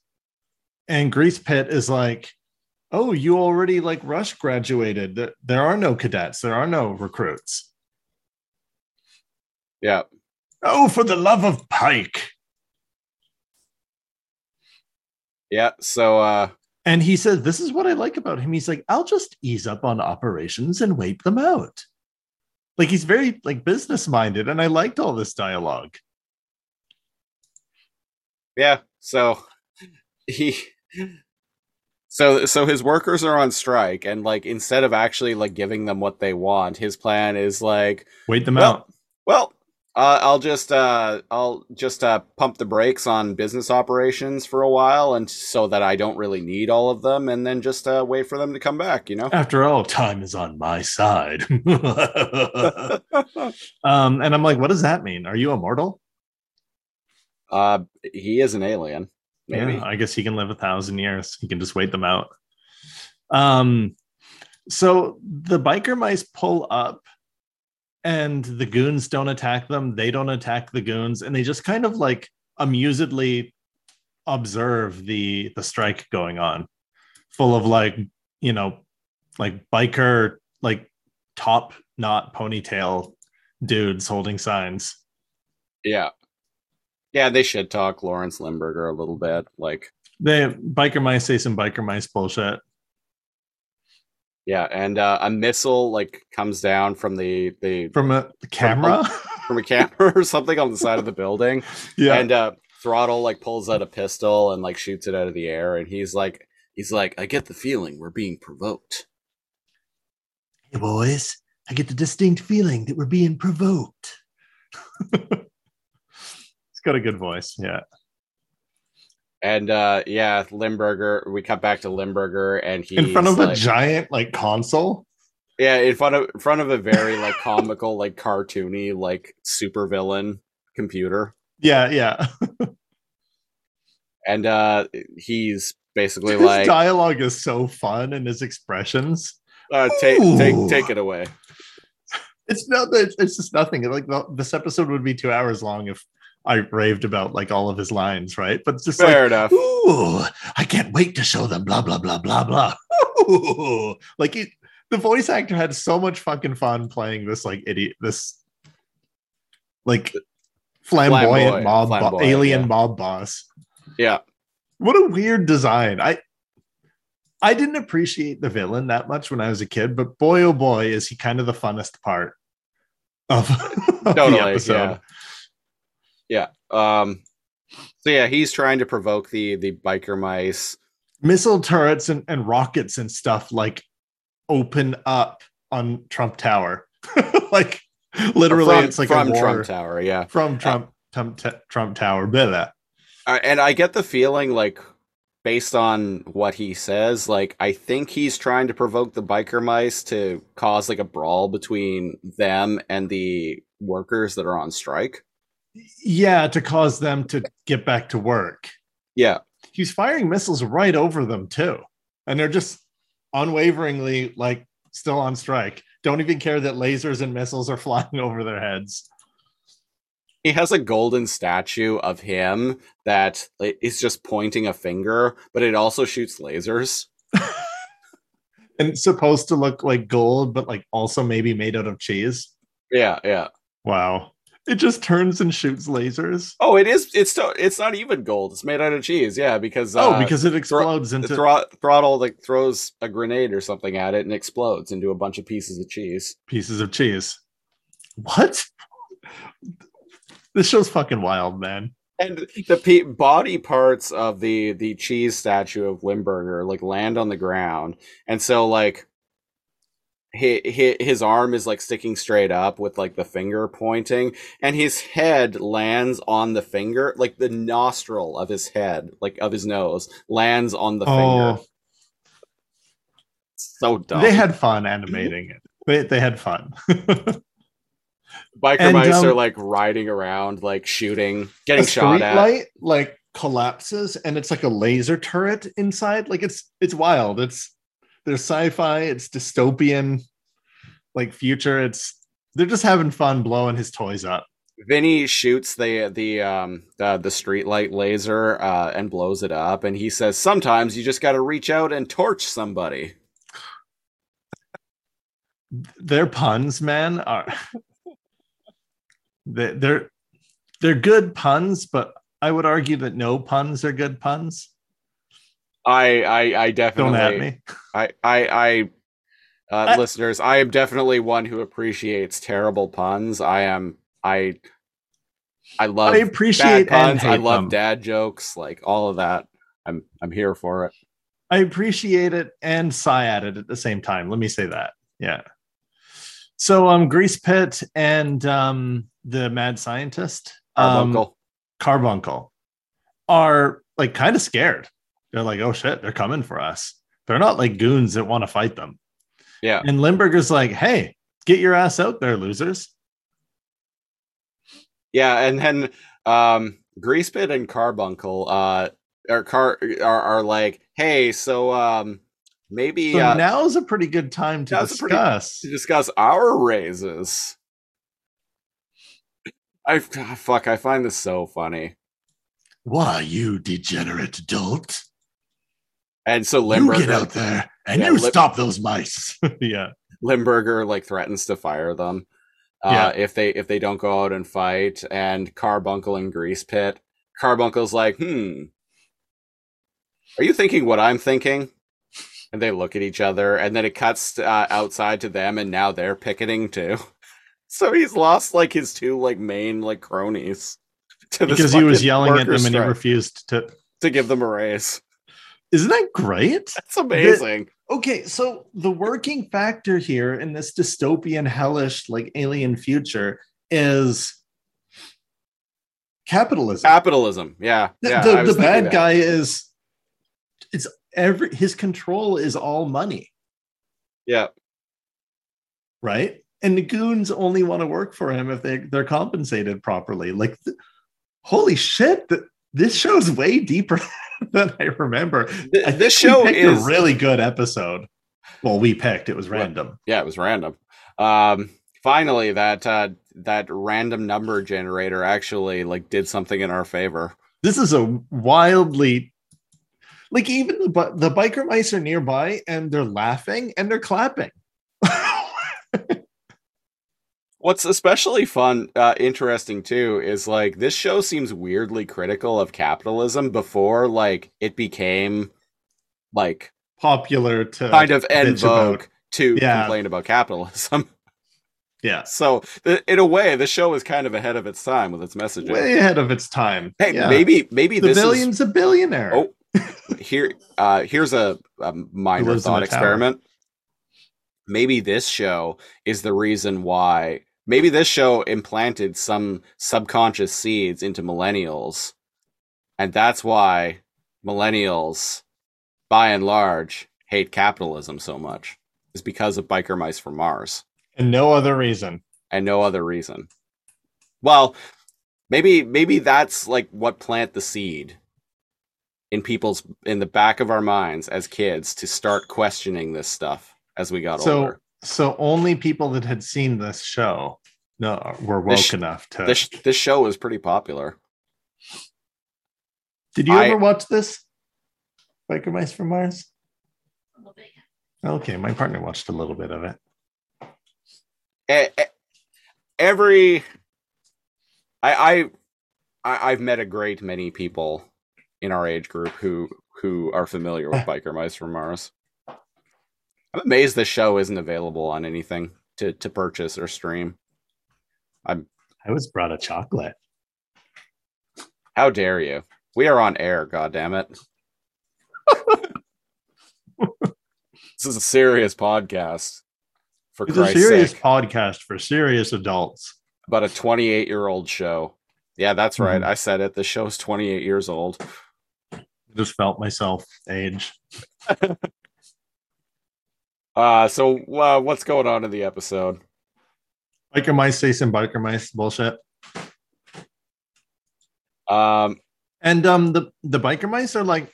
And Grease Pit is like, oh, you already like rush graduated. There, are no cadets, there are no recruits. Yeah, Oh, for the love of Pike. yeah. So uh, And he says, This is what I like about him. He's like, I'll just ease up on operations and wait them out. Like he's very like business minded, and I liked all this dialogue. yeah. So he. So so his workers are on strike, and like instead of actually like giving them what they want, his plan is like, Wait them Well, out. Well, uh, I'll just uh, I'll just uh, pump the brakes on business operations for a while, and so that I don't really need all of them, and then just uh, wait for them to come back. You know. After all, time is on my side. um, and I'm like, what does that mean? Are you immortal? uh, he is an alien. Maybe. Yeah, I guess he can live a thousand years. He can just wait them out. Um, so the biker mice pull up, and the goons don't attack them. They don't attack the goons, and they just kind of like amusedly observe the the strike going on, full of like you know, like biker like top knot ponytail dudes holding signs. Yeah. Yeah, they should talk Lawrence Limburger a little bit. Like, They biker mice say some biker mice bullshit. Yeah, and uh, a missile like comes down from the the from a camera. from a camera or something on the side of the building. yeah, and uh throttle like pulls out a pistol and like shoots it out of the air and he's like he's like i get the feeling we're being provoked hey boys, I get the distinct feeling that we're being provoked. He's got a good voice. Yeah, and uh yeah limburger we cut back to limburger and he in front of like, a giant like console. yeah in front of in front of a very like comical like cartoony like supervillain computer Yeah, yeah. and uh he's basically His like dialogue is so fun and his expressions. uh, take take Ooh. take it away It's not that it's just nothing. Like the, this episode would be two hours long if I raved about like all of his lines, right? But just like fair enough Ooh, I can't wait to show them blah blah blah blah blah. Ooh. Like it, the voice actor had so much fucking fun playing this like idiot, this like flamboyant, Flamboyant, mob, bo- alien yeah. mob boss. Yeah. What a weird design. I I didn't appreciate the villain that much when I was a kid, but boy oh boy is he kind of the funnest part of, of the episode. Yeah. Yeah. Um so yeah, he's trying to provoke the the biker mice. Missile turrets and, and rockets and stuff like open up on Trump Tower. like literally from, it's like from Trump Tower, yeah. from Trump Trump, Trump Tower. Blah. Uh, and I get the feeling like based on what he says, like I think he's trying to provoke the biker mice to cause like a brawl between them and the workers that are on strike. Yeah, to cause them to get back to work. Yeah. He's firing missiles right over them too. And they're just unwaveringly like still on strike. Don't even care that lasers and missiles are flying over their heads. He has a golden statue of him that is just pointing a finger, but it also shoots lasers. And it's supposed to look like gold, but like also maybe made out of cheese. Yeah, yeah. Wow. It just turns and shoots lasers. Oh, it is. It's it's not even gold. It's made out of cheese. Yeah, because uh, oh, because it explodes the into thro- throttle like throws a grenade or something at it and explodes into a bunch of pieces of cheese. pieces of cheese. What? This show's fucking wild, man. And the pe- body parts of the the cheese statue of Limburger like land on the ground, and so like his, his arm is like sticking straight up with like the finger pointing, and his head lands on the finger, like the nostril of his head, like of his nose, lands on the finger. Oh, So dumb. they had fun animating it. They, they had fun. biker and, mice um, are like riding around, like shooting, getting shot at. light like collapses and it's like a laser turret inside. Like it's it's wild. It's there's sci-fi, it's dystopian, like future. It's they're just having fun blowing his toys up. Vinnie shoots the the um the, the street light laser uh, and blows it up, and he says, "Sometimes you just got to reach out and torch somebody." Their puns, man, are they're they're good puns, but I would argue that no puns are good puns. I I, I definitely Don't at me. I I I uh, I- listeners, I am definitely one who appreciates terrible puns. I am I I love I appreciate and puns. I love them. dad jokes, like all of that. I'm I'm here for it. I appreciate it and sigh at it at the same time. Let me say that. Yeah. So um Grease Pit and um the mad scientist um, Karbunkle. Karbunkle are like kind of scared. They're like, oh shit, they're coming for us. They're not like goons that want to fight them. yeah. And Limburger's like, hey, get your ass out there, losers. Yeah, and then um Greasepit and Karbunkle uh are car are, are like, hey, so um maybe So uh, now's a pretty good time to a pretty- discuss. to discuss our raises. I ah, fuck, I find this so funny. Why, you degenerate dolt? And so You Limburger get out there and Yeah, you Lim- stop those mice. yeah. Limburger like threatens to fire them uh, Yeah. if they if they don't go out and fight. And Karbunkle and Grease Pit, Karbunkle's like, hmm, are you thinking what I'm thinking? And they look at each other, and then it cuts uh, outside to them, and now they're picketing too. So he's lost like his two like main like cronies to this Because he was yelling at worker them and he refused to. to give them a raise. Isn't that great? That's amazing. Okay, so the working factor here in this dystopian, hellish, like alien future is capitalism. Capitalism, yeah, The- yeah. the I the bad guy is it's every his control is all money, Yeah, right? And the goons only want to work for him if they they're compensated properly. Like, th- holy shit! th- this show's way deeper than I remember. Th- I this show is a really good episode. Well, we picked it was random. yeah, it was random. Um, finally, that uh, that random number generator actually like did something in our favor. This is a wildly like even the the biker mice are nearby and they're laughing and they're clapping. What's especially fun, uh, interesting too, is like this show seems weirdly critical of capitalism before like it became like Popular to kind of en vogue to Yeah. complain about capitalism. Yeah. So th- in a way, the show is kind of ahead of its time with its messaging. Way ahead of its time. hey, Yeah. maybe maybe the this is a billionaire. Oh, here uh here's a, a minor thought experiment maybe this show is the reason why maybe this show implanted some subconscious seeds into millennials and that's why millennials by and large hate capitalism so much is because of biker mice from mars. And no other reason. and no other reason. Well maybe maybe that's like what plant the seed in people's in the back of our minds as kids to start questioning this stuff as we got So older. so only people that had seen this show no were woke This enough to this this show is pretty popular Did you I- ever watch this? Biker Mice from Mars? Okay, my partner watched a little bit of it. Every I, I I I've met a great many people in our age group who who are familiar with biker mice from Mars. I'm amazed the show isn't available on anything to to purchase or stream. I was brought a chocolate. How dare you? We are on air, God damn it! this is a serious podcast. For It's a serious sake. podcast for serious adults. about a 28 year old show. Yeah, that's right. Mhm. I said it. The show's 28 years old. I just felt myself age. Uh, so uh, what's going on in the episode? Biker Mice say some Biker Mice bullshit. Um, And um the, the Biker Mice are like,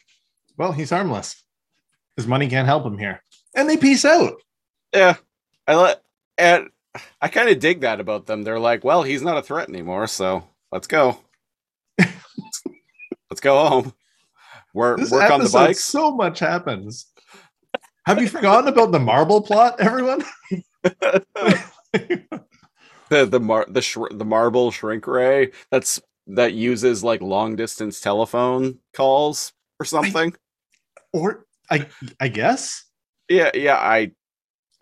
well, he's harmless. His money can't help him here. And they peace out. yeah, I let and I kind of dig that about them. They're like, well, he's not a threat anymore, so let's go. let's go home. Work This work on the bikes. so much happens. Have you forgotten about the marble plot, everyone? the the mar- the sh- the marble shrink ray that's that uses like long distance telephone calls or something. or I I guess Yeah, yeah, I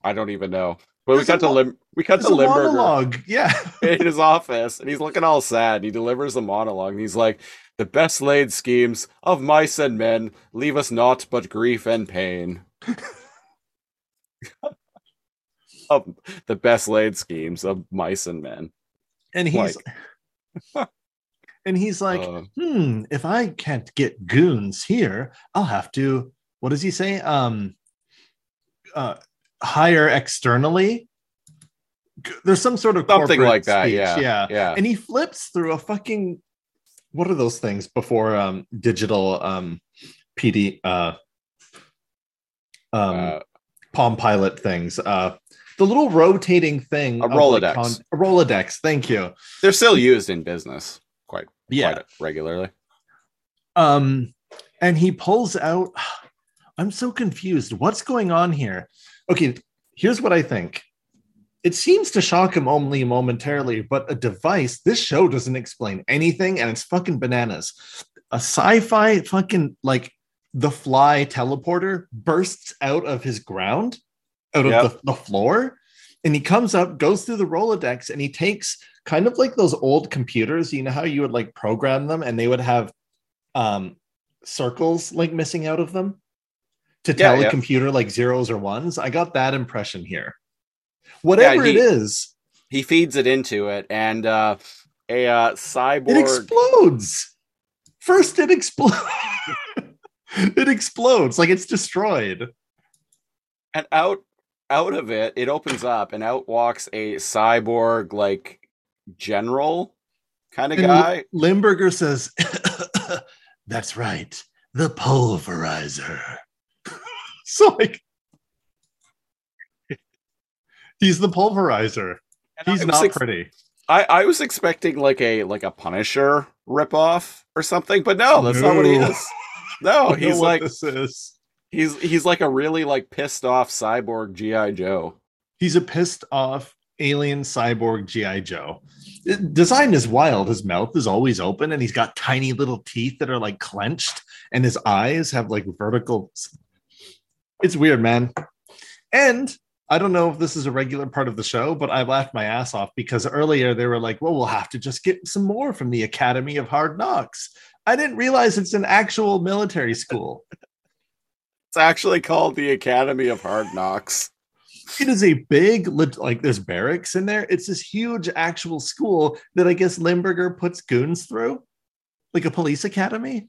I don't even know. But we There's cut to Lim we cut to Limburger monologue. Yeah. in his office and he's looking all sad. He delivers the monologue and he's like, The best laid schemes of mice and men leave us naught but grief and pain. of the best laid schemes of mice and men. And he's and he's like, Uh, hmm, if I can't get goons here, I'll have to, what does he say? Um uh hire externally. There's some sort of something like that, speech, yeah. Yeah. Yeah. And he flips through a fucking what are those things before um digital um PD uh um Uh, Palm Pilot things. Uh the little rotating thing A Rolodex. a Rolodex, thank you. they're still used in business quite, Yeah. quite regularly. Um, and he pulls out. I'm so confused. What's going on here? Okay, here's what I think. It seems to shock him only momentarily, but a device, this show doesn't explain anything, and it's fucking bananas. A sci-fi fucking like the fly teleporter bursts out of his ground, out of Yep. the, the floor, and he comes up, goes through the Rolodex, and he takes kind of like those old computers. You know how you would like program them and they would have um circles like missing out of them to Yeah, tell yeah. a computer like zeros or ones. I got that impression here. Whatever he- it is, He feeds it into it, and uh, a uh, it cyborg. explodes. First, it explodes. it explodes like it's destroyed. and out out of it it opens up and out walks a cyborg like general kind of And guy Limburger says, "That's right, the pulverizer." so like, he's the pulverizer. And He's not ex- pretty. I, I was expecting like a like a punisher ripoff or something but no that's not what he is no I know he's what like this is. He's he's like a really like pissed off cyborg gi joe He's a pissed off alien cyborg GI Joe. Design is wild. His mouth is always open, and he's got tiny little teeth that are like clenched, and his eyes have like vertical. It's weird, man. And I don't know if this is a regular part of the show, but I laughed my ass off because earlier they were like, "Well, we'll have to just get some more from the Academy of Hard Knocks." I didn't realize it's an actual military school. It's actually called the Academy of Hard Knocks. It is a big, like there's barracks in there. It's this huge actual school that I guess Limburger puts goons through, like a police academy.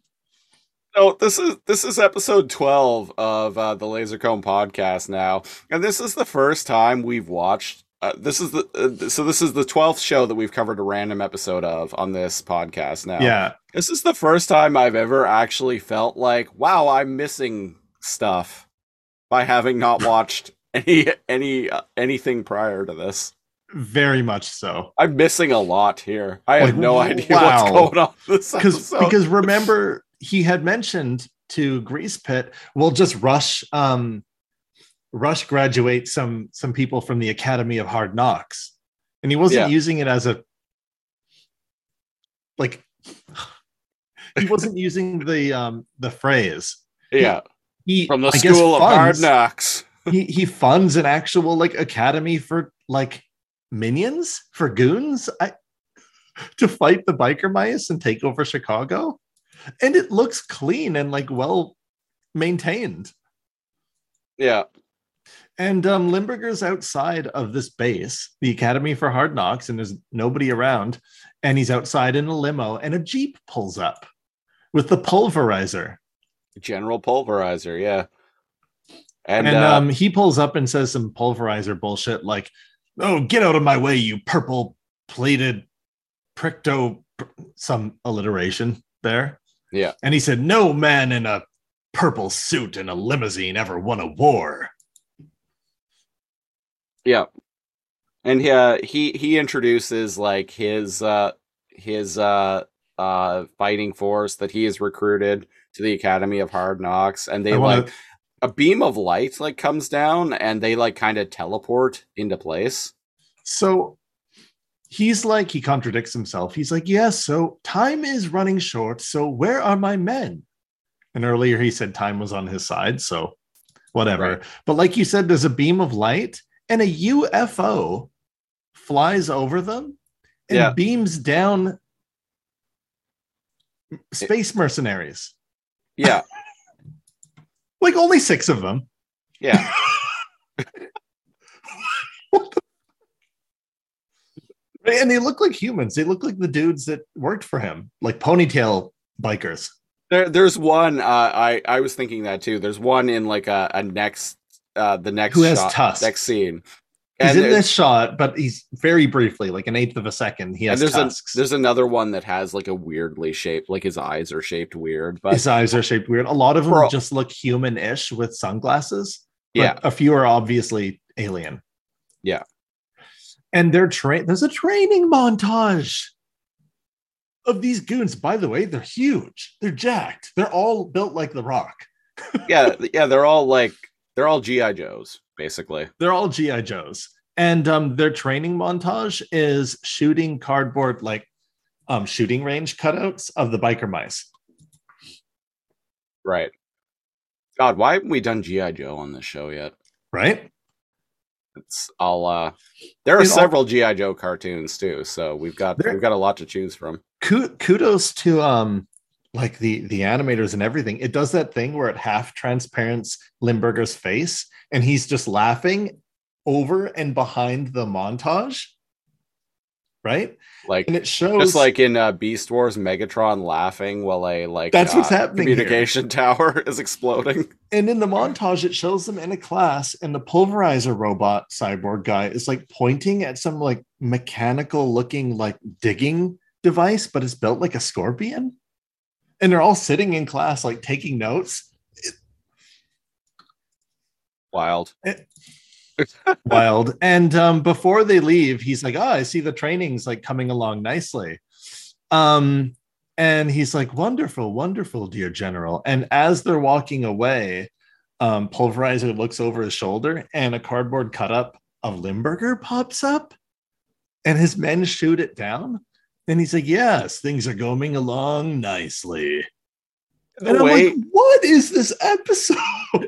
So this is this is episode twelve of uh, the Lazor Comb podcast now, and this is the first time we've watched. Uh, this is the uh, so this is the twelfth show that we've covered a random episode of on this podcast now. Yeah, this is the first time I've ever actually felt like, wow, I'm missing stuff by having not watched any any uh, anything prior to this. very much so. I'm missing a lot here. I have Like, no wow. idea what's going on Because because remember he had mentioned to Grease Pit, we'll just rush um rush graduate some some people from the Academy of Hard Knocks, and he wasn't Yeah. using it as a like he wasn't using the um the phrase. yeah, He from the I school of hard knocks. he he funds an actual like academy for like minions for goons I, to fight the biker mice and take over Chicago, and it looks clean and like well maintained. Yeah, And um, Limburger's outside of this base, the Academy for Hard Knocks, and there's nobody around. And he's outside in a limo, and a jeep pulls up with the pulverizer. General Pulverizer. Yeah, and, And, uh, um, he pulls up and says some pulverizer bullshit like, "Oh, get out of my way, you purple plated pricto." Some alliteration there. Yeah. And he said, "No man in a purple suit and a limousine ever won a war." Yeah. And he, uh, he he introduces like his uh his uh uh fighting force that he has recruited to the Academy of Hard Knocks and they wanna- like a beam of light like comes down and they like kind of teleport into place. So he's like, he contradicts himself. He's like, yes, so time is running short. So where are my men? And earlier he said time was on his side. So whatever. Right. But like you said, there's a beam of light and a UFO flies over them and Yeah. beams down space mercenaries. Yeah. Like only six of them. Yeah. And they look like humans. They look like the dudes that worked for him, like ponytail bikers. There, there's one. Uh, I I was thinking that too. There's one in like a, a next, uh, the next Who has shot, tusks. next scene. He's And in this shot, but he's very briefly, like an eighth of a second. He has there's tusks. a there's another one that has like a weirdly shaped, like his eyes are shaped weird. But His eyes are shaped weird. A lot of them Bro. just look human-ish with sunglasses. but yeah, a few are obviously alien. Yeah. and they're train. There's a training montage of these goons. By the way, they're huge. They're jacked. They're all built like the Rock. yeah, yeah. They're all like they're all GI Joes basically. They're all GI Joes, and um, their training montage is shooting cardboard like um shooting range cutouts of the biker mice. Right. God, why haven't we done GI Joe on this show yet? Right? It's all. uh There are In all- several GI Joe cartoons too, so we've got There- we've got a lot to choose from. Kudos to um like the the animators and everything. It does that thing where it half transparents Limburger's face, and he's just laughing over and behind the montage. Right, Like and it shows just like in uh, Beast Wars, Megatron laughing while a like That's what's uh, happening here. Communication tower is exploding. And in the montage, it shows them in a class, and the pulverizer robot cyborg guy is like pointing at some like mechanical looking like digging device, but it's built like a scorpion. And they're all sitting in class, like taking notes. Wild. Wild. And um, before they leave, he's like, Oh, I see the training's like coming along nicely. Um, and he's like, Wonderful, wonderful, dear general. And as they're walking away, um, Pulverizer looks over his shoulder and a cardboard cut up of Limburger pops up and his men shoot it down. And he's like, Yes, things are going along nicely. And I'm like, What is this episode?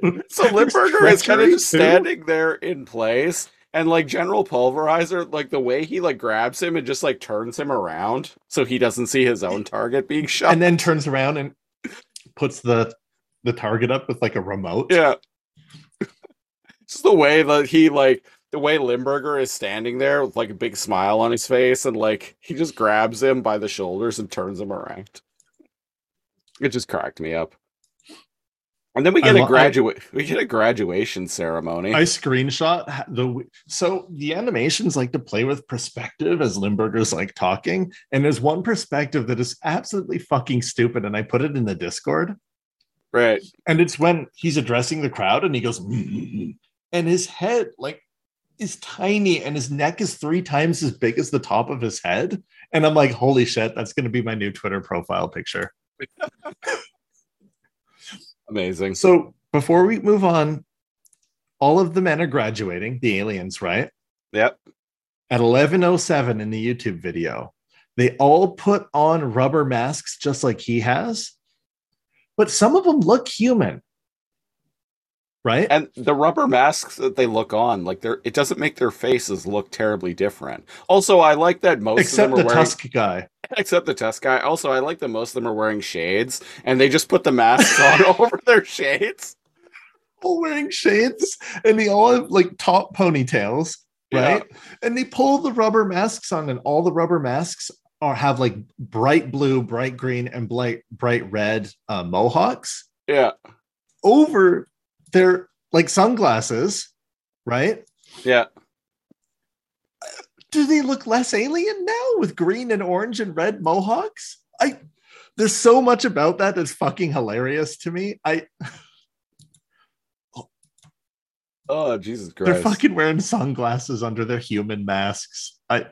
So Limburger is kind of just too? standing there in place, and like General Pulverizer, like the way he like grabs him and just like turns him around so he doesn't see his own target being shot. and then turns around and puts the the target up with like a remote. yeah, just the way that he like the way Limburger is standing there with like a big smile on his face, and like he just grabs him by the shoulders and turns him around. It just cracked me up. And then we get lo- a graduate. We get a graduation ceremony. I screenshot the so the animations like to play with perspective as Limburger's like talking, and there's one perspective that is absolutely fucking stupid, and I put it in the Discord, right. and it's when he's addressing the crowd and he goes, "Mm," and his head like is tiny, and his neck is three times as big as the top of his head, and I'm like, holy shit, that's gonna be my new Twitter profile picture. Amazing. So before we move on, all of the men are graduating, the aliens, right? Yep. At 1107 in the YouTube video, they all put on rubber masks just like he has, but some of them look human. Right? And the rubber masks that they look on, like they're it doesn't make their faces look terribly different. Also, I like that most Except of the them are wearing Tusk guy. except the test guy. Also, I like that most of them are wearing shades and they just put the masks on over their shades. All wearing shades and they all have like top ponytails, right? And they pull the rubber masks on, and all the rubber masks are have like bright blue, bright green, and bright bright red uh, mohawks. Yeah. over their like sunglasses, right? Yeah. Do they look less alien now with green and orange and red mohawks? I there's so much about that that's fucking hilarious to me. I Oh, Jesus Christ. they're fucking wearing sunglasses under their human masks. I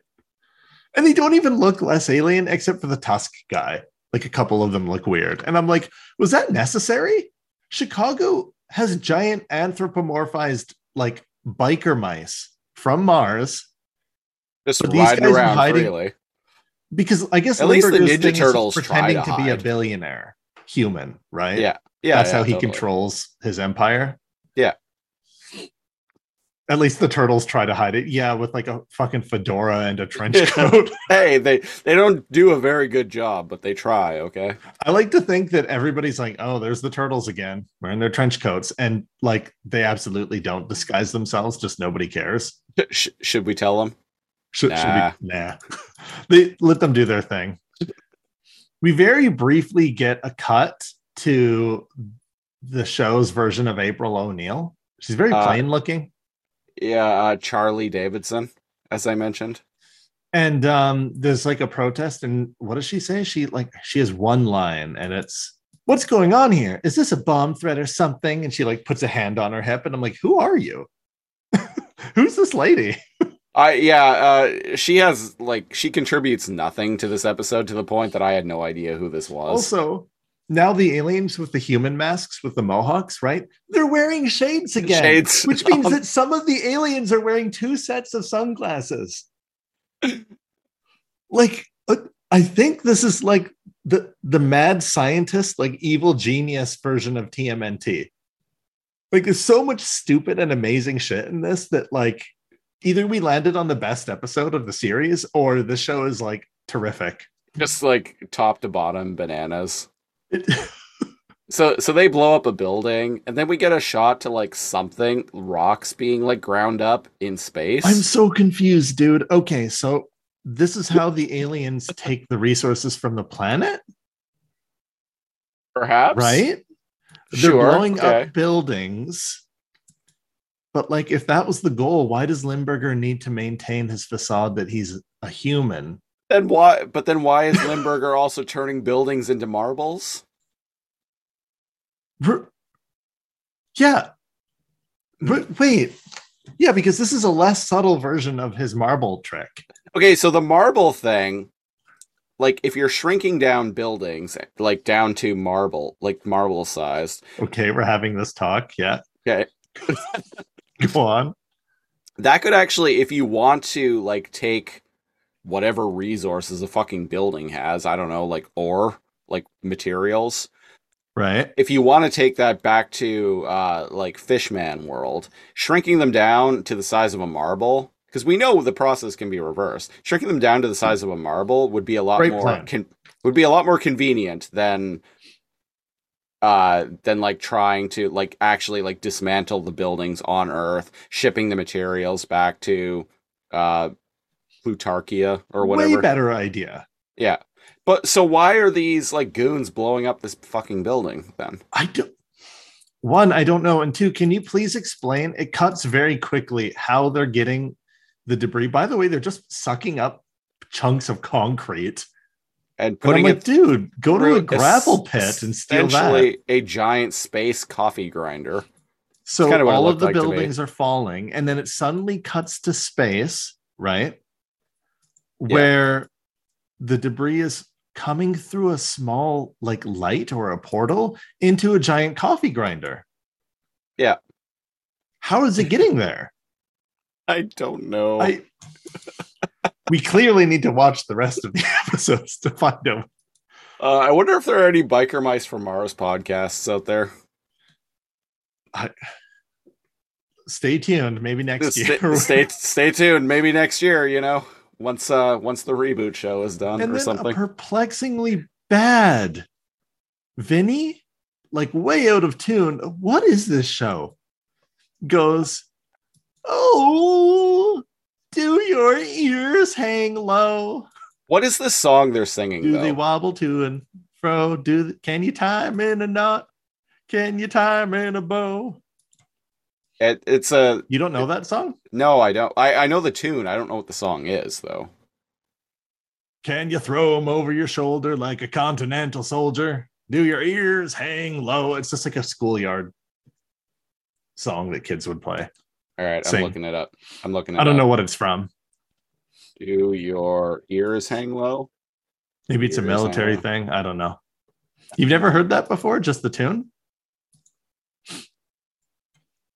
and they don't even look less alien except for the Tusk guy. Like a couple of them look weird. And I'm like, was that necessary? Chicago has giant anthropomorphized like biker mice from Mars just but riding around hiding- freely. because I guess At least the Ninja Turtles pretending to to, be a billionaire human, right? Yeah. Yeah. That's yeah, how he totally. controls his empire. Yeah. At least the turtles try to hide it. Yeah, with like a fucking fedora and a trench coat. Hey, they they don't do a very good job, but they try, okay? I like to think that everybody's like, oh, there's the turtles again, wearing their trench coats. And like they absolutely don't disguise themselves, just nobody cares. Sh- should we tell them? Should, Nah. should we? Nah. they let them do their thing. We very briefly get a cut to the show's version of April O'Neil. She's very Uh, plain looking. Yeah, uh, Charley Davidson, as I mentioned. And um, there's like a protest, and what does she say? She like she has one line, and it's what's going on here? Is this a bomb threat or something? And she like puts a hand on her hip, and I'm like, who are you? Who's this lady? I yeah, uh, she has like she contributes nothing to this episode to the point that I had no idea who this was. Also, now the aliens with the human masks with the mohawks, right? They're wearing shades again, Shades. which means that some of the aliens are wearing two sets of sunglasses. like, uh, I think this is like the the mad scientist, like evil genius version of TMNT. Like, there's so much stupid and amazing shit in this that like either we landed on the best episode of the series or the show is like terrific. just like top to bottom bananas. So so they blow up a building and then we get a shot to like something rocks being like ground up in space. I'm so confused, dude. Okay, so this is how the aliens take the resources from the planet, Perhaps. right? They're Sure. blowing okay. up buildings. But like if that was the goal, why does Limburger need to maintain his facade that he's a human? Then why but then why is Limburger also turning buildings into marbles? Yeah. Hmm. R- wait. Yeah, because this is a less subtle version of his marble trick. Okay, so the marble thing, like if you're shrinking down buildings like down to marble, like marble sized, Okay, we're having this talk. Yeah. okay. Go on. that could actually, if you want to, like take whatever resources a fucking building has, I don't know, like ore, like materials. Right. If you want to take that back to uh, like Fishman world, shrinking them down to the size of a marble, because we know the process can be reversed. Shrinking them down to the size of a marble would be a lot Great more con- would be a lot more convenient than uh than like trying to like actually like dismantle the buildings on earth shipping the materials back to uh plutarchia or whatever Way better idea. yeah but so why are these like goons blowing up this fucking building then I don't. One, I don't know, and two, can you please explain? It cuts very quickly how they're getting the debris. By the way, they're just sucking up chunks of concrete. and And putting like, it dude, go to a gravel pit and steal that. a giant space coffee grinder So kinda all of the like buildings are falling, and then it suddenly cuts to space, right? Yeah. Where the debris is coming through a small like light or a portal into a giant coffee grinder. Yeah. How is it getting there? i don't know I we clearly need to watch the rest of the episodes to find out. uh, i wonder if there are any biker mice from mars podcasts out there I, Stay tuned. Maybe next Just year. stay, stay stay tuned. Maybe next year, you know, once uh once the reboot show is done and or something. perplexingly bad Vinnie, like way out of tune. What is this show? Goes, oh, do your ears hang low? what is this song they're singing? Do though? they wobble to and fro? Do can you tie 'em in a knot? Can you tie 'em in a bow? It, it's a You don't know that song? no. I don't. I I know the tune. I don't know what the song is though. Can you throw 'em over your shoulder like a continental soldier? Do your ears hang low? It's just like a schoolyard song that kids would play. All right, I'm looking it up. I'm looking. It I don't up. know what it's from. Do your ears hang low? Maybe it's a military thing. I don't know. You've never heard that before? Just the tune?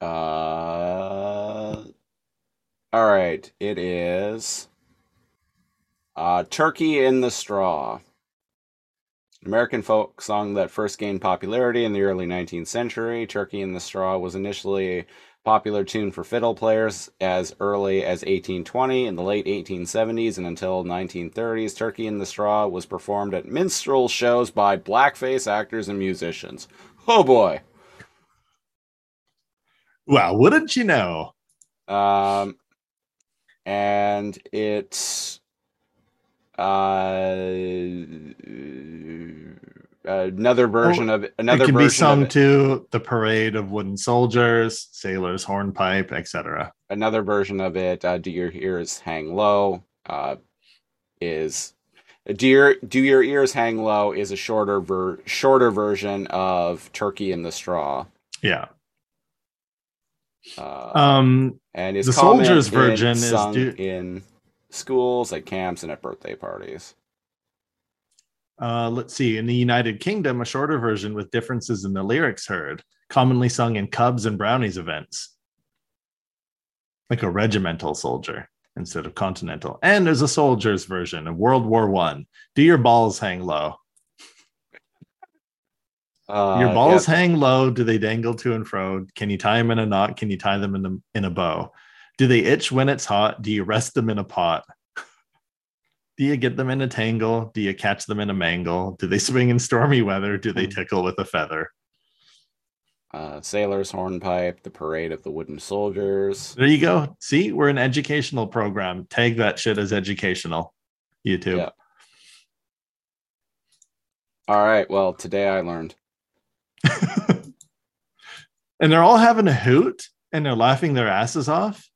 Uh. All right. It is. Uh, Turkey in the Straw. American folk song that first gained popularity in the early 19th century. Turkey in the Straw was initially a popular tune for fiddle players as early as 1820. In the late 1870s and until 1930s, Turkey in the Straw was performed at minstrel shows by blackface actors and musicians. Oh boy. Well, wouldn't you know? Um, and it's uh, another version of another Oh, it can version be sung to the parade of wooden soldiers, sailors, hornpipe, etc. another version of it. Uh, do your ears hang low? Uh, is do your do your ears hang low? Is a shorter ver- shorter version of Turkey in the Straw. Yeah. Uh, Um, and is the soldier's version is sung do- in schools, at camps, and at birthday parties. uh, let's see. In the United Kingdom, a shorter version with differences in the lyrics heard, commonly sung in Cubs and Brownies events, like a regimental soldier instead of continental. And there's a soldier's version of World War One. Do your balls hang low? Uh, Your balls yeah, hang low. Do they dangle to and fro? Can you tie them in a knot? Can you tie them in a, in a bow? Do they itch when it's hot? Do you rest them in a pot? Do you get them in a tangle? Do you catch them in a mangle? Do they swing in stormy weather? Do they tickle with a feather? uh, sailor's hornpipe, the parade of the wooden soldiers. There you go. See, we're an educational program. Tag that shit as educational. YouTube. Yeah. All right. Well, today I learned. and they're all having a hoot and they're laughing their asses off.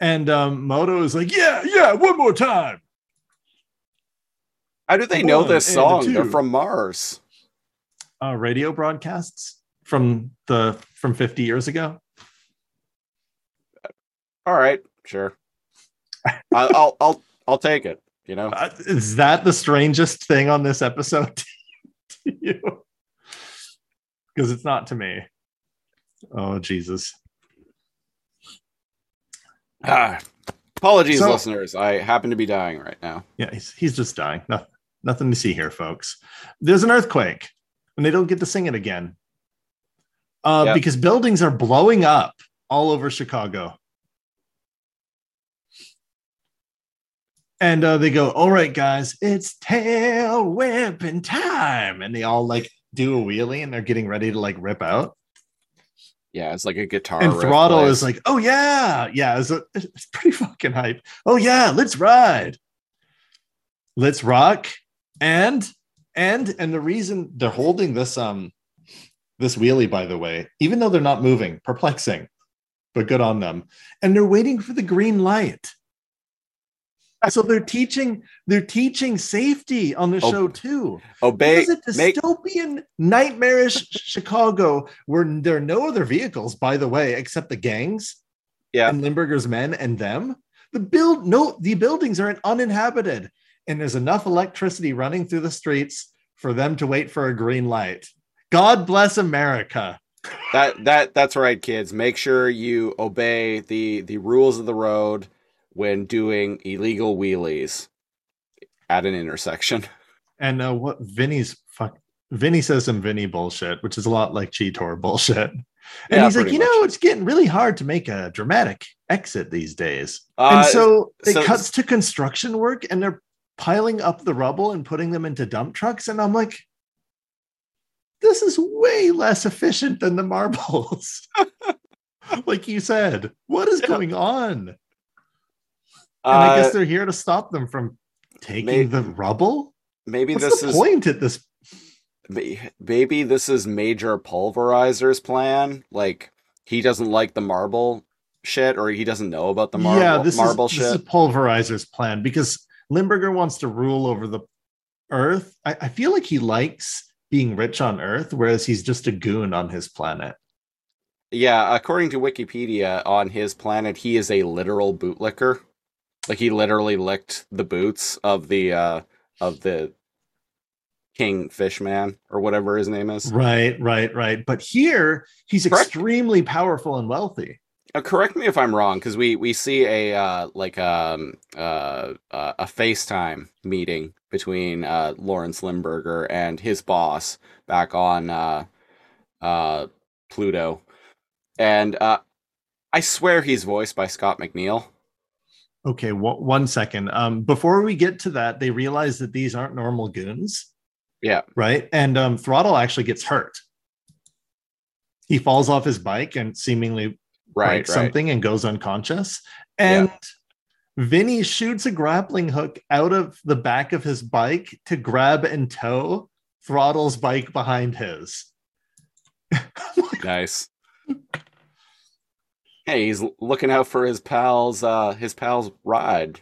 And um, Modo is like, yeah, yeah, one more time. How do they The know one this song? They're from Mars. Uh, radio broadcasts from the from 50 years ago. All right. Sure. I, I'll I'll I'll take it. You know. Uh, is that the strangest thing on this episode to you? Because it's not to me. Oh Jesus. Ah, apologies, So- listeners. I happen to be dying right now. Yeah, he's, he's just dying. No, nothing to see here, folks. There's an earthquake, and they don't get to sing it again uh, Yep. because buildings are blowing up all over Chicago. And uh, they go, All right, guys, it's tail whipping time. And they all like do a wheelie and they're getting ready to like rip out. Yeah, it's like a guitar. and Throttle plays. is like, Oh, yeah. Yeah. It's, a, it's pretty fucking hype. Oh, yeah. Let's ride. Let's rock. And, and, and the reason they're holding this, um, this wheelie, by the way, even though they're not moving, perplexing, but good on them. And they're waiting for the green light. So they're teaching, they're teaching safety on the Oh, show too. obey. Is a make dystopian, nightmarish Chicago where there are no other vehicles, by the way, except the gangs Yeah. and Limburger's men and them. The build no, the buildings are uninhabited, and there's enough electricity running through the streets for them to wait for a green light. God bless America. that that that's right, kids. Make sure you obey the the rules of the road when doing illegal wheelies at an intersection. And uh, what Vinnie's fuck Vinnie says some Vinnie bullshit, which is a lot like Cheetor bullshit. And Yeah, he's like, you know, it's getting really hard to make a dramatic exit these days. Uh, and so it so- cuts to construction work and they're piling up the rubble and putting them into dump trucks. And I'm like, this is way less efficient than the marbles. like you said, what is Yeah. going on? And I uh, guess they're here to stop them from taking the rubble. maybe What's this the is point at this? May- maybe this is Major Pulverizer's plan. Like he doesn't like the marble shit, or he doesn't know about the marble, yeah, this marble is, shit. This is Pulverizer's plan because Limburger wants to rule over the Earth. I, I feel like he likes being rich on Earth, whereas he's just a goon on his planet. Yeah, according to Wikipedia, on his planet, he is a literal bootlicker. Like he literally licked the boots of the uh of the King Fishman or whatever his name is. Right, right, right. But here he's Correct. extremely powerful and wealthy. Uh, correct me if I'm wrong, because we we see a uh, like um uh, uh, a FaceTime meeting between uh, Lawrence Limburger and his boss back on uh, uh, Pluto, and uh, I swear he's voiced by Scott McNeil. Okay, one, one second. Um, before we get to that, they realize that these aren't normal goons, Yeah, right? And um, Throttle actually gets hurt. He falls off his bike and seemingly right, breaks right. something and goes unconscious. And Vinnie shoots a grappling hook out of the back of his bike to grab and tow Throttle's bike behind his. Nice. Hey, he's looking out for his pals. Uh, his pals ride.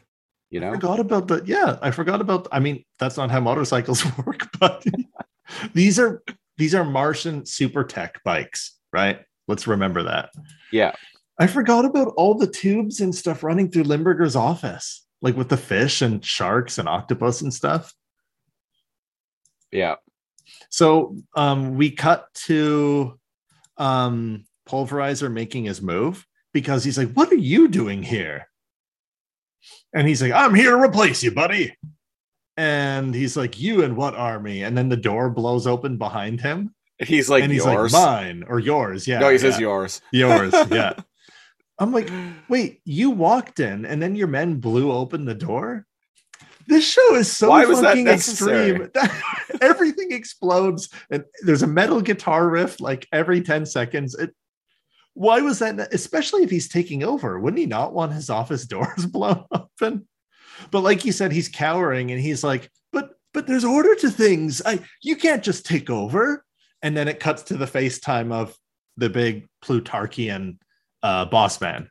You I know. forgot about that. yeah, I forgot about I mean, that's not how motorcycles work, but these are these are Martian super tech bikes, right? Let's remember that. Yeah. I forgot about all the tubes and stuff running through Limburger's office, like with the fish and sharks and octopus and stuff. Yeah. So um, we cut to um, Pulverizer making his move because he's like, What are you doing here? And he's like, I'm here to replace you, buddy. And he's like, You and what army? And then the door blows open behind him. He's like and he's yours. like, Mine or yours. Yeah. no, he says yours. yours. Yeah. I'm like, Wait, you walked in and then your men blew open the door? This show is so Why fucking extreme. Everything explodes, and there's a metal guitar riff like every 10 seconds. It, why was that? Especially if he's taking over, wouldn't he not want his office doors blown open? But like you said, he's cowering and he's like, but but there's order to things. I you can't just take over. And then it cuts to the FaceTime of the big Plutarkian uh, boss man.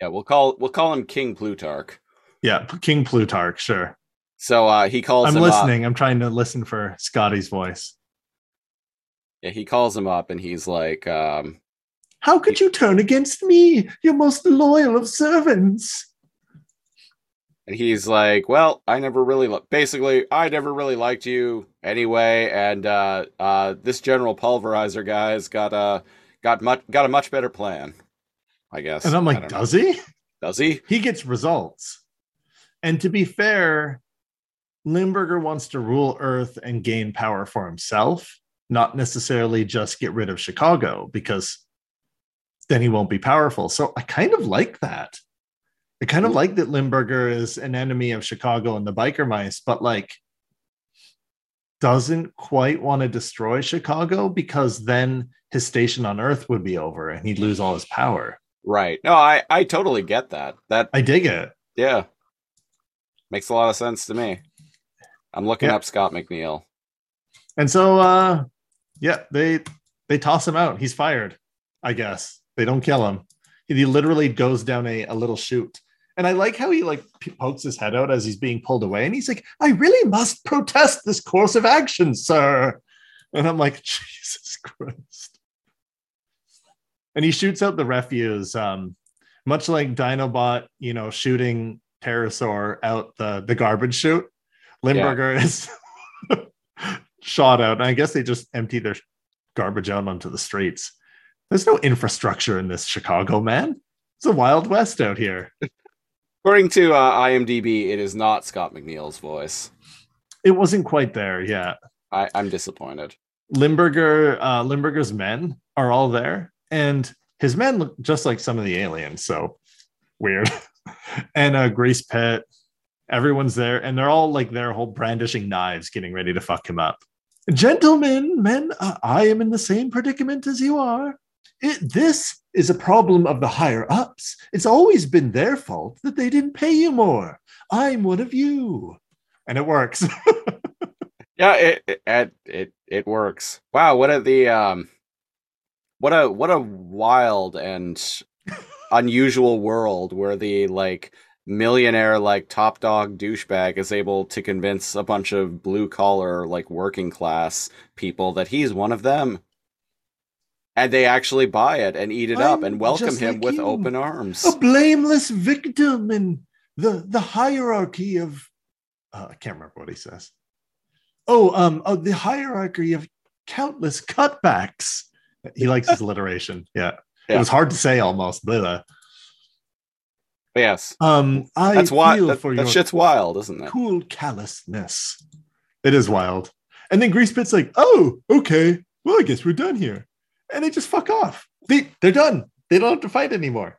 Yeah, we'll call we'll call him King Plutarch. Yeah, King Plutarch, sure. So uh, he calls I'm him up. listening. I'm trying to listen for Scotty's voice. Yeah, he calls him up and he's like, um, How could you turn against me, your most loyal of servants? and he's like, "Well, I never really li- basically I never really liked you anyway, and uh, uh, this General Pulverizer guy's got a got much got a much better plan. I guess. And I'm like, don't know. does he? does he? He gets results. And to be fair, Limburger wants to rule Earth and gain power for himself, not necessarily just get rid of Chicago, because then he won't be powerful. So I kind of like that. I kind of like that Limburger is an enemy of Chicago and the biker mice, but like doesn't quite want to destroy Chicago because then his station on Earth would be over and he'd lose all his power. Right. No, I I totally get that. That I dig it. yeah. Makes a lot of sense to me. I'm looking Yeah. up Scott McNeil. And so uh yeah, they they toss him out. He's fired, I guess. They don't kill him. He literally goes down a, a little chute. And I like how he like pokes his head out as he's being pulled away and he's like, "I really must protest this course of action, sir." And I'm like, "Jesus Christ." And he shoots out the refuse um much like Dinobot, you know, shooting Terrorsaur out the the garbage chute. Limburger is shot out. And I guess they just empty their garbage out onto the streets. There's no infrastructure in this Chicago, man. It's a wild west out here. According to uh, IMDb, it is not Scott McNeil's voice. It wasn't quite there yet. I, I'm disappointed. Limburger, uh, Limburger's men are all there, and his men look just like some of the aliens. So weird. and uh, Grease Pit, everyone's there, and they're all like they're whole brandishing knives, getting ready to fuck him up. Gentlemen, men, uh, I am in the same predicament as you are. It, this is a problem of the higher ups. It's always been their fault that they didn't pay you more. I'm one of you. And it works. Yeah, it it it, it, works. Wow, what a the um what a what a wild and unusual world where the like millionaire like top dog douchebag is able to convince a bunch of blue collar like working class people that he's one of them. And they actually buy it and eat it up I'm and welcome him like with you. open arms. a blameless victim in the the hierarchy of uh, I can't remember what he says. Oh, um, oh, the hierarchy of countless cutbacks. He likes his alliteration. Yeah. Yeah. it was hard to say almost. Blah, blah. Yes. Um, I That's wild. That, for that shit's wild, isn't it? cool callousness. It is wild. And then Grease Pit's like, oh, okay. Well, I guess we're done here. And they just fuck off. They, they're done. They don't have to fight anymore.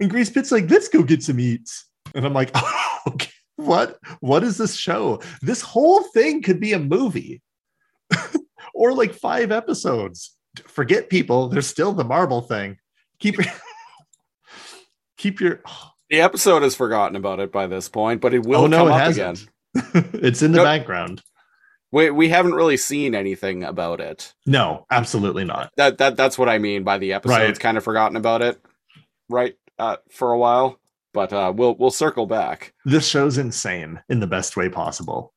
And Grease Pit's like, let's go get some eats. And I'm like, oh, okay. What? What is this show? This whole thing could be a movie or like five episodes. Forget people. There's still the marble thing. Keep your keep your The episode has forgotten about it by this point, but it will oh no, come it up hasn't. again. it's in the No. background. We we haven't really seen anything about it. No, absolutely not. That that that's what I mean by the episode's Right. kind of forgotten about it, right? Uh, for a while, but uh, we'll we'll circle back. This show's insane in the best way possible.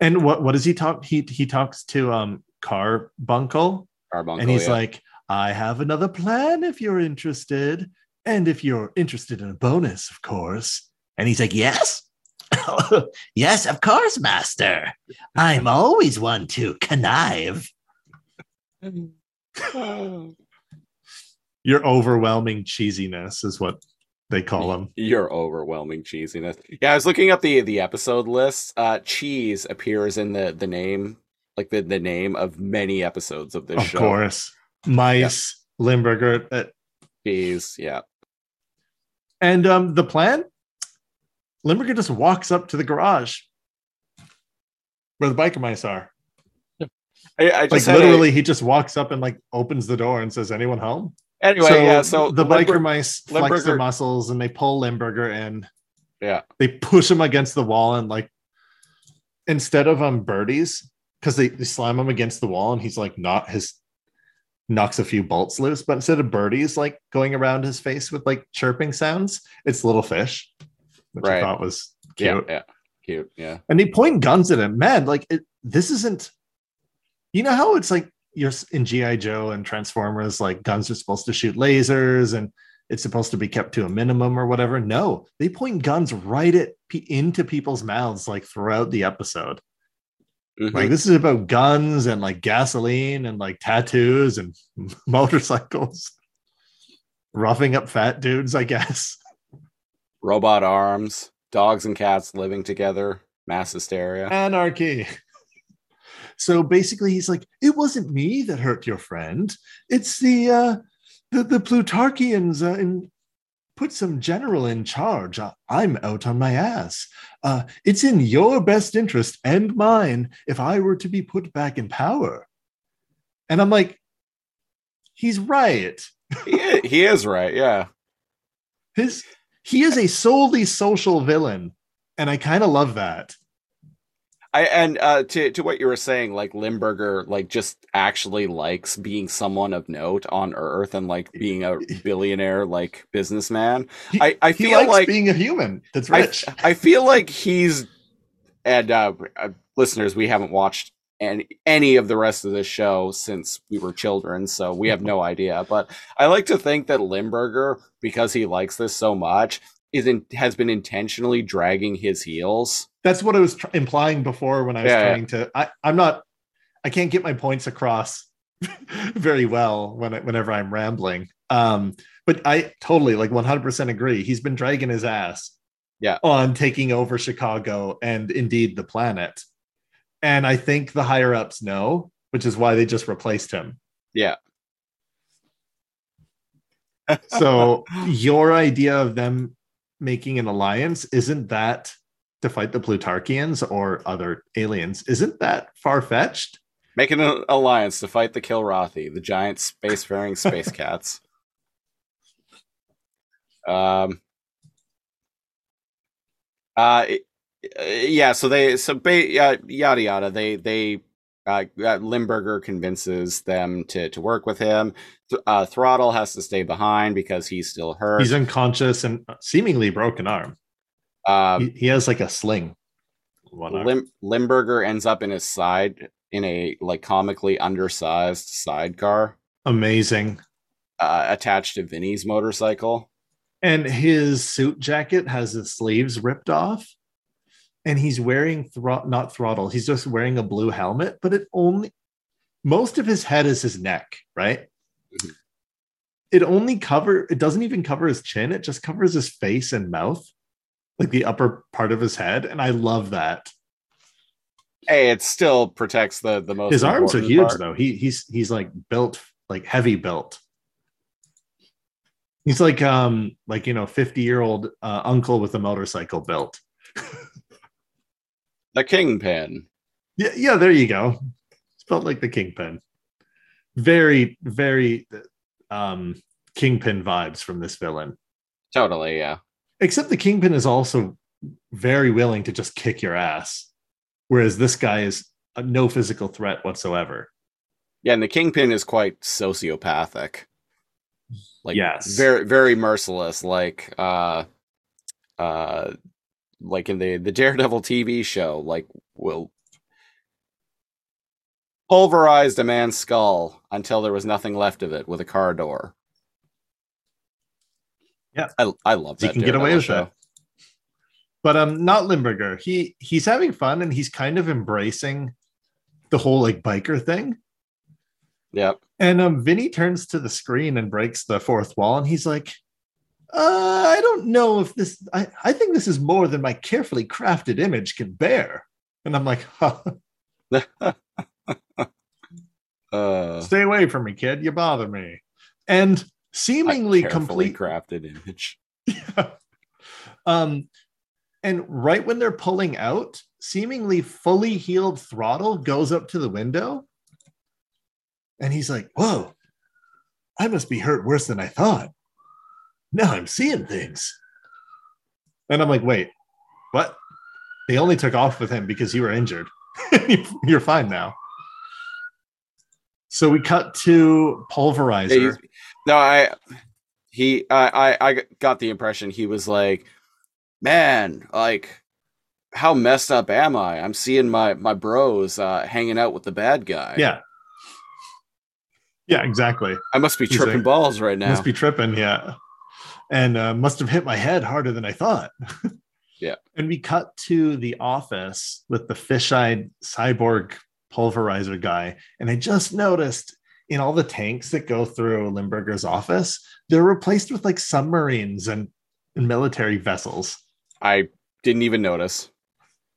And what what does he talk? He he talks to um Karbunkle, Karbunkle, and he's yeah. like, "I have another plan if you're interested, and if you're interested in a bonus, of course." And he's like, "Yes." yes, of course, master. I'm always one to connive. Your overwhelming cheesiness is what they call them. Your overwhelming cheesiness. Yeah, I was looking up the the episode list. Uh, cheese appears in the the name, like the the name of many episodes of this Of show. Of course. Mice, Limburger. uh, Cheese, yeah. and um, the plan Limburger just walks up to the garage where the biker mice are. I, I Like had a- literally, he just walks up and like opens the door and says, "Anyone home?" anyway, yeah. So the Limburg- biker mice flex their Limburger- muscles and they pull Limburger in. Yeah. They push him against the wall and like instead of um birdies, because they, they slam him against the wall and he's like not his knocks a few bolts loose, but instead of birdies like going around his face with like chirping sounds, it's little fish, which I thought was cute. yeah, yeah, cute, yeah. And they point guns at him. Man, like it, this isn't. You know how it's like you're in GI Joe and Transformers, like guns are supposed to shoot lasers and it's supposed to be kept to a minimum or whatever. No, they point guns right at into people's mouths like throughout the episode. Mhm. Like this is about guns and like gasoline and like tattoos and motorcycles. roughing up fat dudes, I guess. Robot arms, dogs and cats living together, mass hysteria. Anarchy. So basically, he's like, "It wasn't me that hurt your friend. It's the uh, the the Plutarkians uh, in put some general in charge. I'm out on my ass. Uh, it's in your best interest and mine if I were to be put back in power." And I'm like, "He's right. he, i- he is right, yeah. His he is a solely social villain, and I kind of love that." I and uh to to what you were saying, like Limburger like just actually likes being someone of note on Earth and like being a billionaire like businessman. He, I, I feel likes like being a human that's I, rich. I feel like he's and uh, uh listeners, we haven't watched any any of the rest of this show since we were children, so we have no idea. But I like to think that Limburger, because he likes this so much, is in, has been intentionally dragging his heels. That's what I was tr- implying before when I was Yeah, yeah. trying to. I, I'm not. I can't get my points across very well when I, whenever I'm rambling. Um, but I totally like 100% agree. He's been dragging his ass. Yeah. On taking over Chicago and indeed the planet. And I think the higher ups know, which is why they just replaced him. Yeah. So your idea of them making an alliance isn't that to fight the Plutarkians or other aliens? Isn't that far fetched? Making an alliance to fight the Kilrathi, the giant spacefaring space cats. Um. Uh, uh, yeah. So they so ba- uh, yada yada. They they uh, uh, Limburger convinces them to to work with him. Th- uh, Throttle has to stay behind because he's still hurt. He's unconscious and seemingly broken arm. um, he, he has like a sling. Lim- Limburger ends up in his side in a like comically undersized sidecar Amazing. uh, attached to Vinnie's motorcycle. And his suit jacket has the sleeves ripped off. And he's wearing thro- not throttle. He's just wearing a blue helmet, but it only most of his head is his neck, right? Mhm. It only cover it doesn't even cover his chin, it just covers his face and mouth, like the upper part of his head. And I love that. Hey, it still protects the the most. his arms are huge part. though. He he's he's like built like heavy built. He's like um like you know 50 year old uh, uncle with a motorcycle built. The kingpin. Yeah, yeah, there you go. It's built like the kingpin. Very, very um kingpin vibes from this villain. Totally, yeah. Except the kingpin is also very willing to just kick your ass, whereas this guy is no physical threat whatsoever. Yeah, and the kingpin is quite sociopathic. Like Yes. very very merciless. Like uh uh like in the the Daredevil TV show, like will pulverized a man's skull until there was nothing left of it with a car door. Yeah. I I love that. You can get away with show. that. But um, not Limburger. He he's having fun and he's kind of embracing the whole like biker thing. Yep. And um, Vinnie turns to the screen and breaks the fourth wall, and he's like, uh, "I don't know if this. I I think this is more than my carefully crafted image can bear." And I'm like, huh, Uh "Stay away from me, kid. You bother me." And seemingly complete crafted image. yeah. um, and right when they're pulling out, seemingly fully healed throttle goes up to the window. And he's like, Whoa, I must be hurt worse than I thought. Now I'm seeing things. And I'm like, Wait, what? They only took off with him because you were injured. You're fine now. So we cut to Pulverizer. No, I he I, I I got the impression he was like, man, like how messed up am I? I'm seeing my my bros uh, hanging out with the bad guy. Yeah. Yeah, exactly. I must be He's tripping like, balls right now. Must be tripping, yeah. And uh, must have hit my head harder than I thought. Yeah. And we cut to the office with the fish-eyed cyborg pulverizer guy, and I just noticed in all the tanks that go through Limburger's office, they're replaced with like submarines and, and military vessels. I didn't even notice.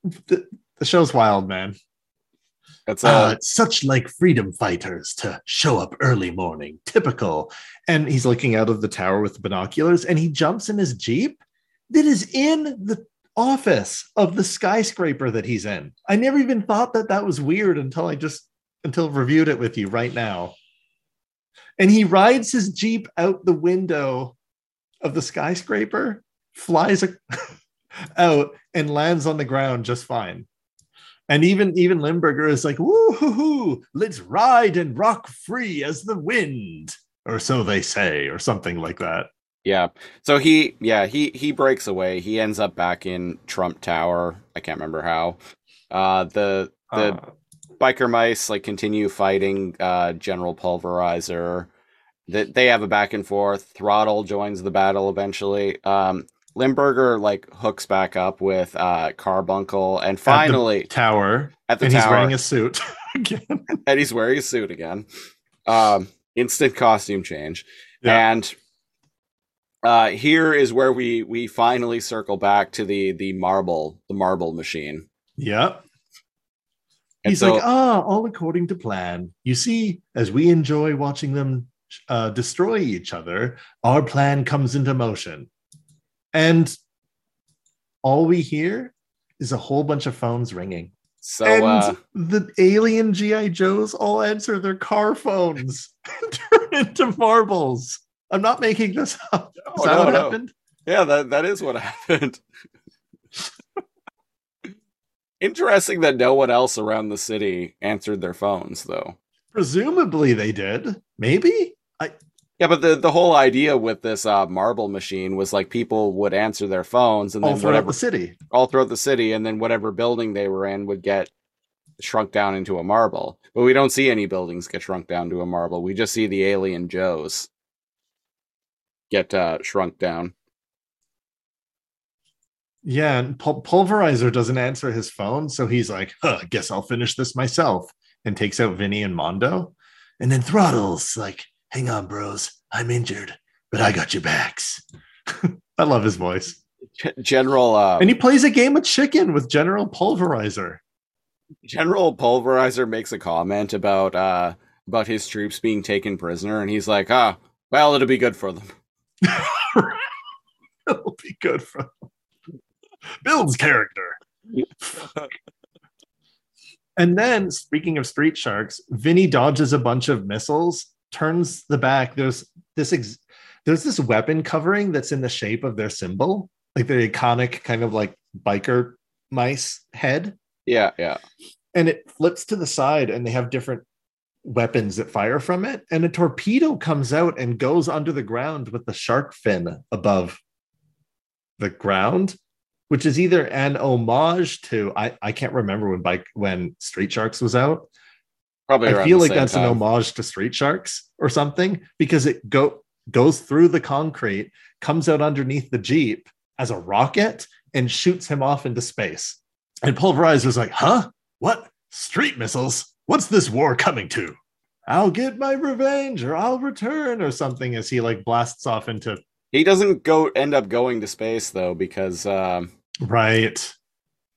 The, the show's wild, man. It's Uh, uh, such like freedom fighters to show up early morning, typical. And he's looking out of the tower with binoculars and he jumps in his Jeep that is in the office of the skyscraper that he's in. I never even thought that that was weird until I just until reviewed it with you right now. And he rides his Jeep out the window of the skyscraper, flies a- out and lands on the ground just fine. And even even Limburger is like, woo hoo hoo, let's ride and rock free as the wind, or so they say, or something like that. yeah. So he, yeah, he he breaks away. He ends up back in Trump Tower. I can't remember how. Uh, the the Uh, biker mice like continue fighting uh general pulverizer that they have a back and forth throttle joins the battle eventually um limburger like hooks back up with uh karbunkle and finally tower, at the, and tower he's wearing a suit again. and he's wearing a suit again um instant costume change Yeah. and uh here is where we we finally circle back to the the marble the marble machine Yep. And He's so- like, ah, all according to plan. You see, as we enjoy watching them uh, destroy each other, our plan comes into motion. And all we hear is a whole bunch of phones ringing. so and uh the alien GI Joes all answer their car phones and turn into marbles. I'm not making this up. Is Oh, that no, what no. happened? Yeah, that that is what happened. Interesting that no one else around the city answered their phones, though. Presumably they did. Maybe. Yeah, but the the whole idea with this uh, marble machine was like people would answer their phones, and All then throughout whatever the city. all throughout the city, and then whatever building they were in would get shrunk down into a marble. But we don't see any buildings get shrunk down to a marble. We just see the alien Joes get uh, shrunk down. Yeah, and Pul- Pulverizer doesn't answer his phone, so he's like, huh, guess I'll finish this myself, and takes out Vinnie and Modo. And then Throttles like, hang on, bros, I'm injured, but I got your backs. I love his voice. General uh, And he plays a game of chicken with General Pulverizer. General Pulverizer makes a comment about uh about his troops being taken prisoner, and he's like, "Ah, well, it'll be good for them." It'll be good for him. Builds character. and then, speaking of street sharks, Vinnie dodges a bunch of missiles, turns the back. There's this ex- there's this weapon covering that's in the shape of their symbol, like the iconic kind of like biker mice head, Yeah, yeah. and it flips to the side, and they have different weapons that fire from it. And a torpedo comes out and goes under the ground with the shark fin above the ground, which is either an homage to I, I can't remember when bike when Street Sharks was out. Probably. I feel like that's time. an homage to Street Sharks or something because it go goes through the concrete, comes out underneath the Jeep as a rocket and shoots him off into space. And Pulverizer's like, huh? What? Street missiles? What's this war coming to? I'll get my revenge or I'll return or something as he like blasts off into He doesn't go end up going to space though because um right.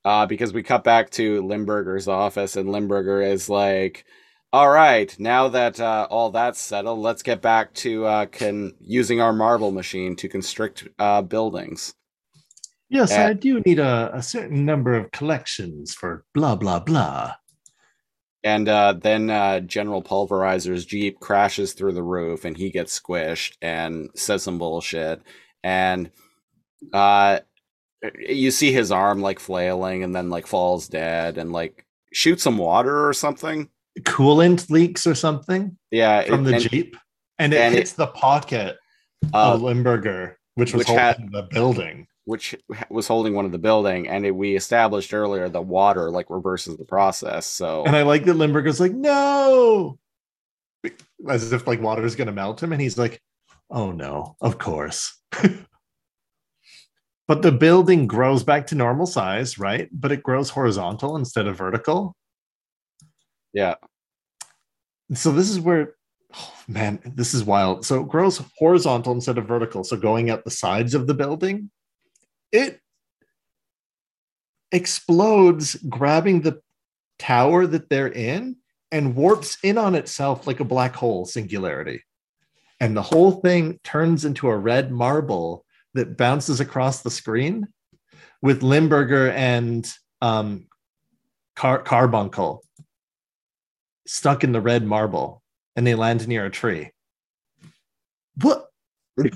uh because we cut back to Limburger's office and Limburger is like, "All right, now that uh, all that's settled, let's get back to uh can using our marble machine to constrict uh buildings." Yes, Uh, I do need a, a certain number of collections for blah blah blah. And uh, then uh, General Pulverizer's Jeep crashes through the roof and he gets squished and says some bullshit. And uh, you see his arm like flailing and then like falls dead and like shoots some water or something. Coolant leaks or something Yeah. from it- the and, Jeep. And it and it- hits the pocket uh, of Limburger, which was which had- holding the building. which was holding one of the building. And it, we established earlier that water like reverses the process. So And I like that Limburger's like, no, as if like water is going to melt him. And he's like, oh no, of course. but the building grows back to normal size, right? But it grows horizontal instead of vertical. Yeah. So this is where Oh, man, this is wild. So it grows horizontal instead of vertical. So going up the sides of the building, it explodes, grabbing the tower that they're in and warps in on itself like a black hole singularity. And the whole thing turns into a red marble that bounces across the screen with Limburger and um, Car- Karbunkle stuck in the red marble and they land near a tree. What?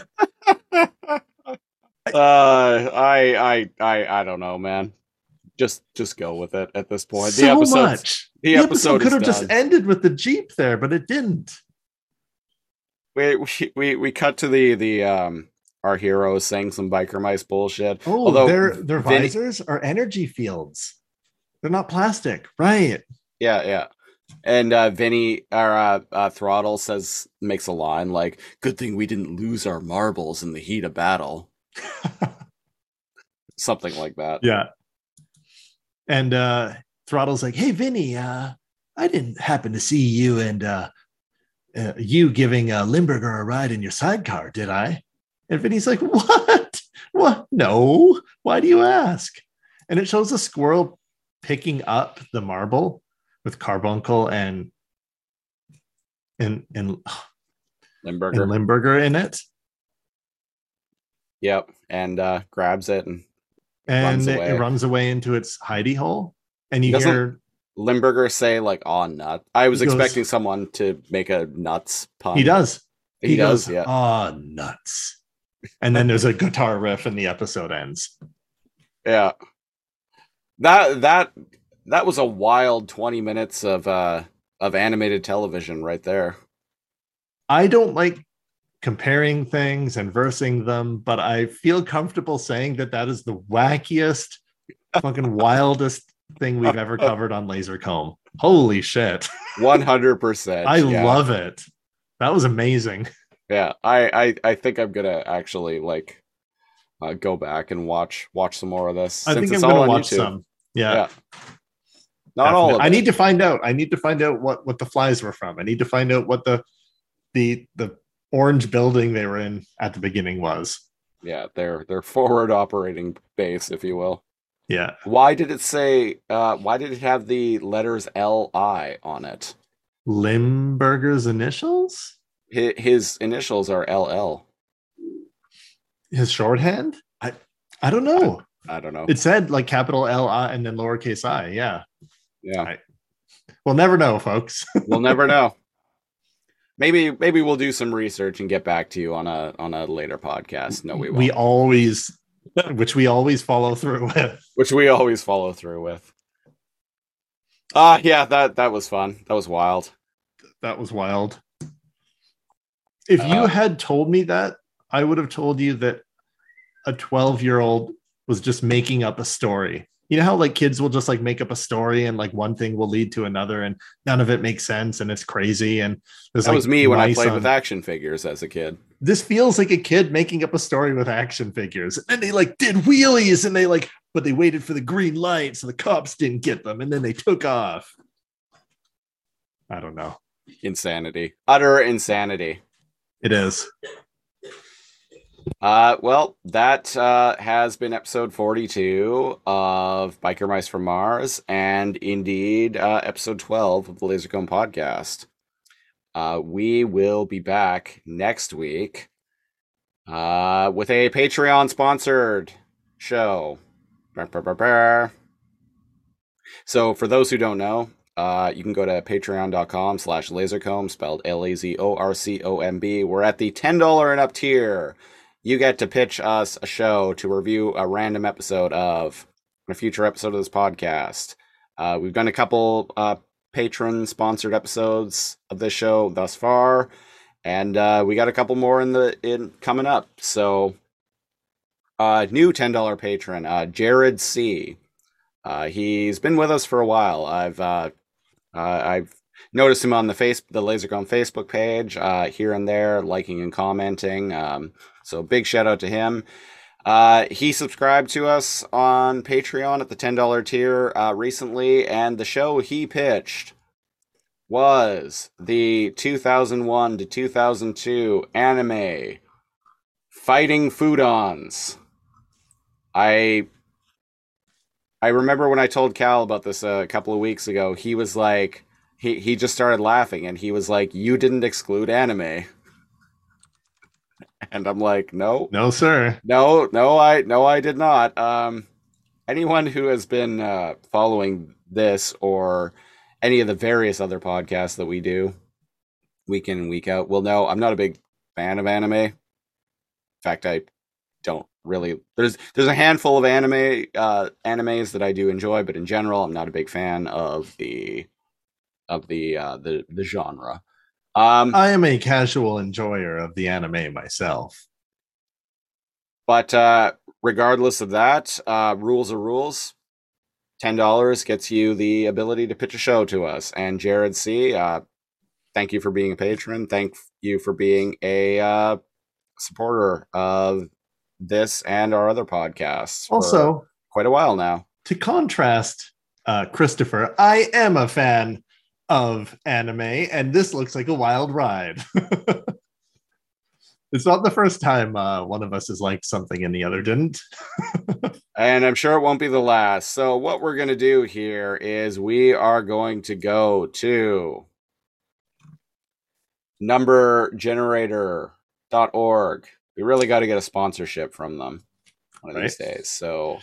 Uh, I, I, I, I don't know, man. Just, just go with it at this point. so the episode, much. the episode could is have just ended with the Jeep there, but it didn't. we, we, we, cut to the, the, um, our heroes saying some biker mice bullshit. Oh, Although their their Vinnie- visors are energy fields. They're not plastic, right? Yeah, yeah. And uh, Vinnie or uh, uh, Throttle says makes a line like, "Good thing we didn't lose our marbles in the heat of battle." Something like that. Yeah. And uh Throttle's like, hey Vinnie, uh, I didn't happen to see you and uh, uh you giving uh Limburger a ride in your sidecar, did I? And Vinnie's like, What? What? No. Why do you ask? And it shows a squirrel picking up the marble with karbunkle and and and, and Limburger. Limburger in it. yep. And uh, grabs it, and And Runs it, away. it runs away into its hidey hole. And you Doesn't- hear Limburger say like, "Aw, nut." I was He goes- expecting someone to make a nuts pun. he does. He, does. goes, Yeah. Oh, nuts. And then there's a guitar riff and the episode ends. Yeah. That that that was a wild twenty minutes of uh of animated television right there. I don't like comparing things and versing them, but I feel comfortable saying that that is the wackiest, fucking wildest thing we've ever covered on Lazor Comb. Holy shit. One hundred percent. I love it. That was amazing. Yeah, I, I I think I'm gonna actually like uh, go back and watch watch some more of this. I since think I'm it's going all to watch YouTube. some. Yeah. Yeah. Not all of I need to find out. I need to find out what what the flies were from. I need to find out what the the the orange building they were in at the beginning was. Yeah, their their forward operating base, if you will. Yeah. Why did it say? Uh, why did it have the letters L I on it? Limburger's initials? His, his initials are L L. His shorthand? I I don't know. I don't know. It said like capital L I and then lowercase i. Yeah. Yeah, We'll never know, folks. we'll never know. Maybe maybe we'll do some research and get back to you on a on a later podcast. No, we won't. we always which we always follow through with. which we always follow through with. Ah, yeah, that that was fun. That was wild. That was wild. If you Uh, had told me that, I would have told you that a 12 year old was just making up a story. You know how like kids will just like make up a story and like one thing will lead to another and none of it makes sense and it's crazy and there's That like was me when I played on- with action figures as a kid. this feels like a kid making up a story with action figures. And they like did wheelies and they like, but they waited for the green light so the cops didn't get them and then they took off. I don't know. Insanity, utter insanity. It is. Uh, well, that uh, has been episode 42 of Biker Mice from Mars, and indeed uh, episode 12 of the Lazor Comb podcast. Uh, we will be back next week uh, with a Patreon sponsored show. So, for those who don't know, uh, you can go to patreon.com slash lazorcomb, spelled L A Z O R C O M B. We're at the $10 and up tier you get to pitch us a show to review a random episode of a future episode of this podcast. Uh, we've done a couple uh, patron sponsored episodes of this show thus far, and uh, we got a couple more in the in coming up. So, uh, new ten dollar patron, uh, Jared C. Uh, he's been with us for a while. I've uh, uh, I've noticed him on the face the Lazor Comb Facebook page uh, here and there, liking and commenting. Um, so big shout out to him. Uh, he subscribed to us on Patreon at the $10 tier uh, recently, and the show he pitched was the 2001 to 2002 anime Fighting Foodons. I I remember when I told Kal about this a couple of weeks ago, he was like he he just started laughing and he was like, "You didn't exclude anime." And I'm like, "No. No, sir. No, no, I no, I did not. Um, anyone who has been uh, following this or any of the various other podcasts that we do week in and week out will know I'm not a big fan of anime. In fact, I don't really. There's there's a handful of anime uh, animes that I do enjoy, but in general, I'm not a big fan of the of the uh, the the genre. Um, I am a casual enjoyer of the anime myself. But uh, regardless of that, uh, rules are rules. Ten dollars gets you the ability to pitch a show to us. And Jared C, uh, thank you for being a patron. Thank you for being a uh, supporter of this and our other podcasts. for Also, quite a while now. to contrast uh, Christopher, I am a fan of anime, and this looks like a wild ride. it's not the first time uh, one of us has liked something and the other didn't. And I'm sure it won't be the last. So, what we're going to do here is we are going to go to numbergenerator.org. We really got to get a sponsorship from them one of these days. So,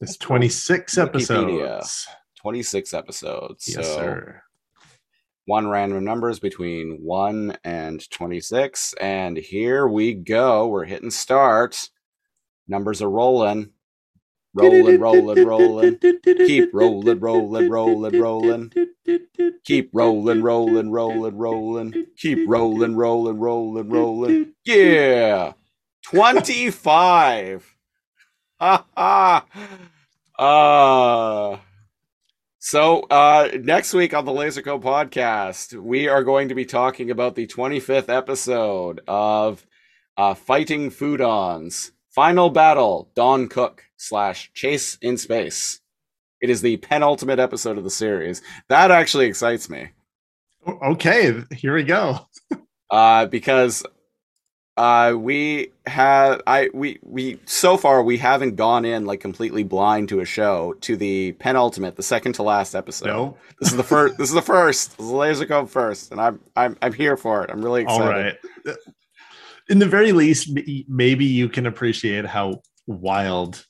It's 26 Wikipedia. episodes. 26 episodes. Yes, so, sir. One random numbers between 1 and 26. And here we go. We're hitting start. Numbers are rolling. Rolling, rolling, rolling. Keep rolling, rolling, rolling, rolling. Keep rolling, rolling, rolling, rolling. Keep rolling, rolling, rolling, rolling. Yeah. 25. Ha ha. Uh so uh next week on the Lazor Comb podcast, we are going to be talking about the 25th episode of uh Fighting Foodons. Final battle, Don Cook slash Chase in Space. It is the penultimate episode of the series. That actually excites me. Okay, here we go. uh, because uh, we have I we we so far we haven't gone in like completely blind to a show to the penultimate, the second to last episode. No. This is the first. this is the first. This is Lazor Comb first, and I'm I'm I'm here for it. I'm really excited. All right. In the very least, maybe you can appreciate how wild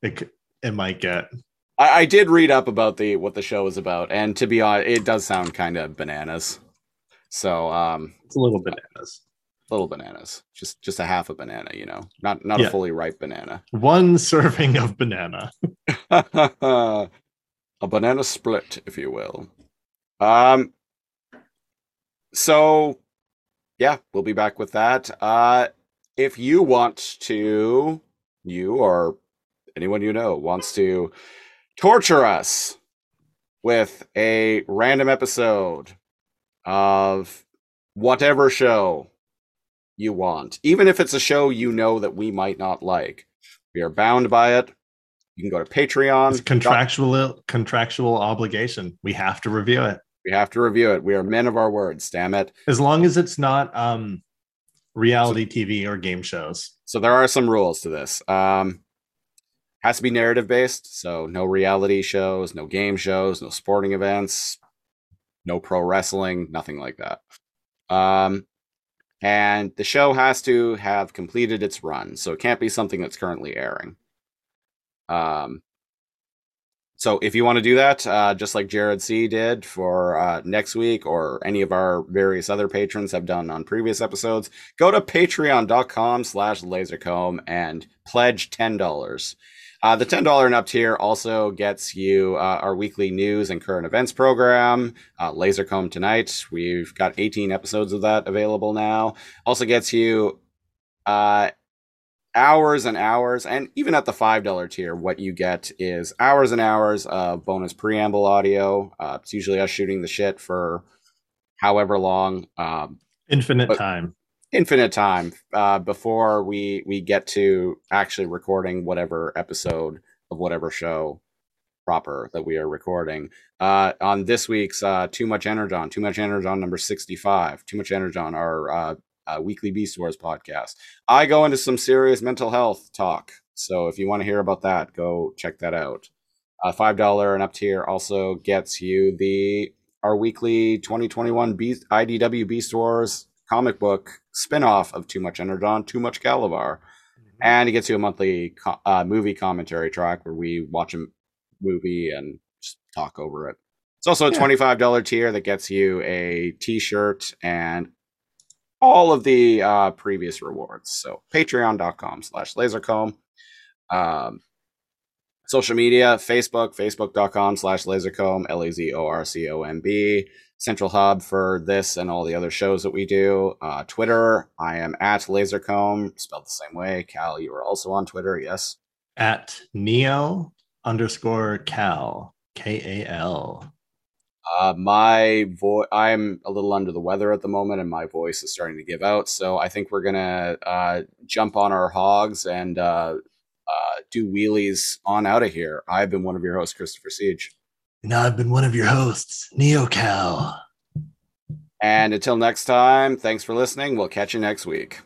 it, it might get. I, I did read up about the what the show is about, and to be honest, it does sound kind of bananas. So um, It's a little bananas. Little bananas, just just a half a banana, you know, not not Yeah. a fully ripe banana. One serving of banana. a banana split, if you will. Um. So, yeah, we'll be back with that. Uh, if you want to, you or anyone you know wants to torture us with a random episode of whatever show you want, even if it's a show you know that we might not like, we are bound by it. You can go to Patreon. It's contractual contractual obligation. We have to review it. We have to review it. We are men of our words, damn it. As long as it's not um reality TV or game shows. So there are some rules to this. Um has to be narrative based, so no reality shows, no game shows, no sporting events, no pro wrestling, nothing like that. Um and the show has to have completed its run, so it can't be something that's currently airing. Um so if you want to do that, uh, just like Jared C did for uh, next week, or any of our various other patrons have done on previous episodes, go to patreon.com slash lazorcomb and pledge $10. Uh, the $10 and up tier also gets you uh, our weekly news and current events program, uh, Lazor Comb Tonight. We've got 18 episodes of that available now. Also gets you uh, hours and hours, and even at the $5 tier, what you get is hours and hours of bonus preamble audio. Uh, it's usually us shooting the shit for however long. Um, Infinite But- time. Infinite time uh, before we we get to actually recording whatever episode of whatever show proper that we are recording. Uh, on this week's uh, Too Much Energon, Too Much Energon number 65, Too Much Energon, our uh, uh, weekly Beast Wars podcast. I go into some serious mental health talk. So if you want to hear about that, go check that out. Uh, $5 and up tier also gets you the our weekly 2021 Beast, IDW Beast Wars comic book spin-off of Too Much Energon, Too Much Calabar. And it gets you a monthly co- uh, movie commentary track where we watch a movie and just talk over it. It's also a Yeah. $25 tier that gets you a t-shirt and all of the uh, previous rewards. So patreon.com slash lazorcomb. Um, social media, Facebook, facebook.com slash lazorcomb, L-A-Z-O-R-C-O-M-B. Central hub for this and all the other shows that we do. Uh, Twitter, I am at lazorcomb, spelled the same way. Kal, you are also on Twitter, yes? At Neo underscore Kal K A L. Uh, my voice, I'm a little under the weather at the moment, and my voice is starting to give out. So I think we're gonna uh, jump on our hogs and uh, uh, do wheelies on out of here. I've been one of your hosts, Christopher Siege, And I've been one of your hosts, Neo Kal. and until next time, thanks for listening. We'll catch you next week.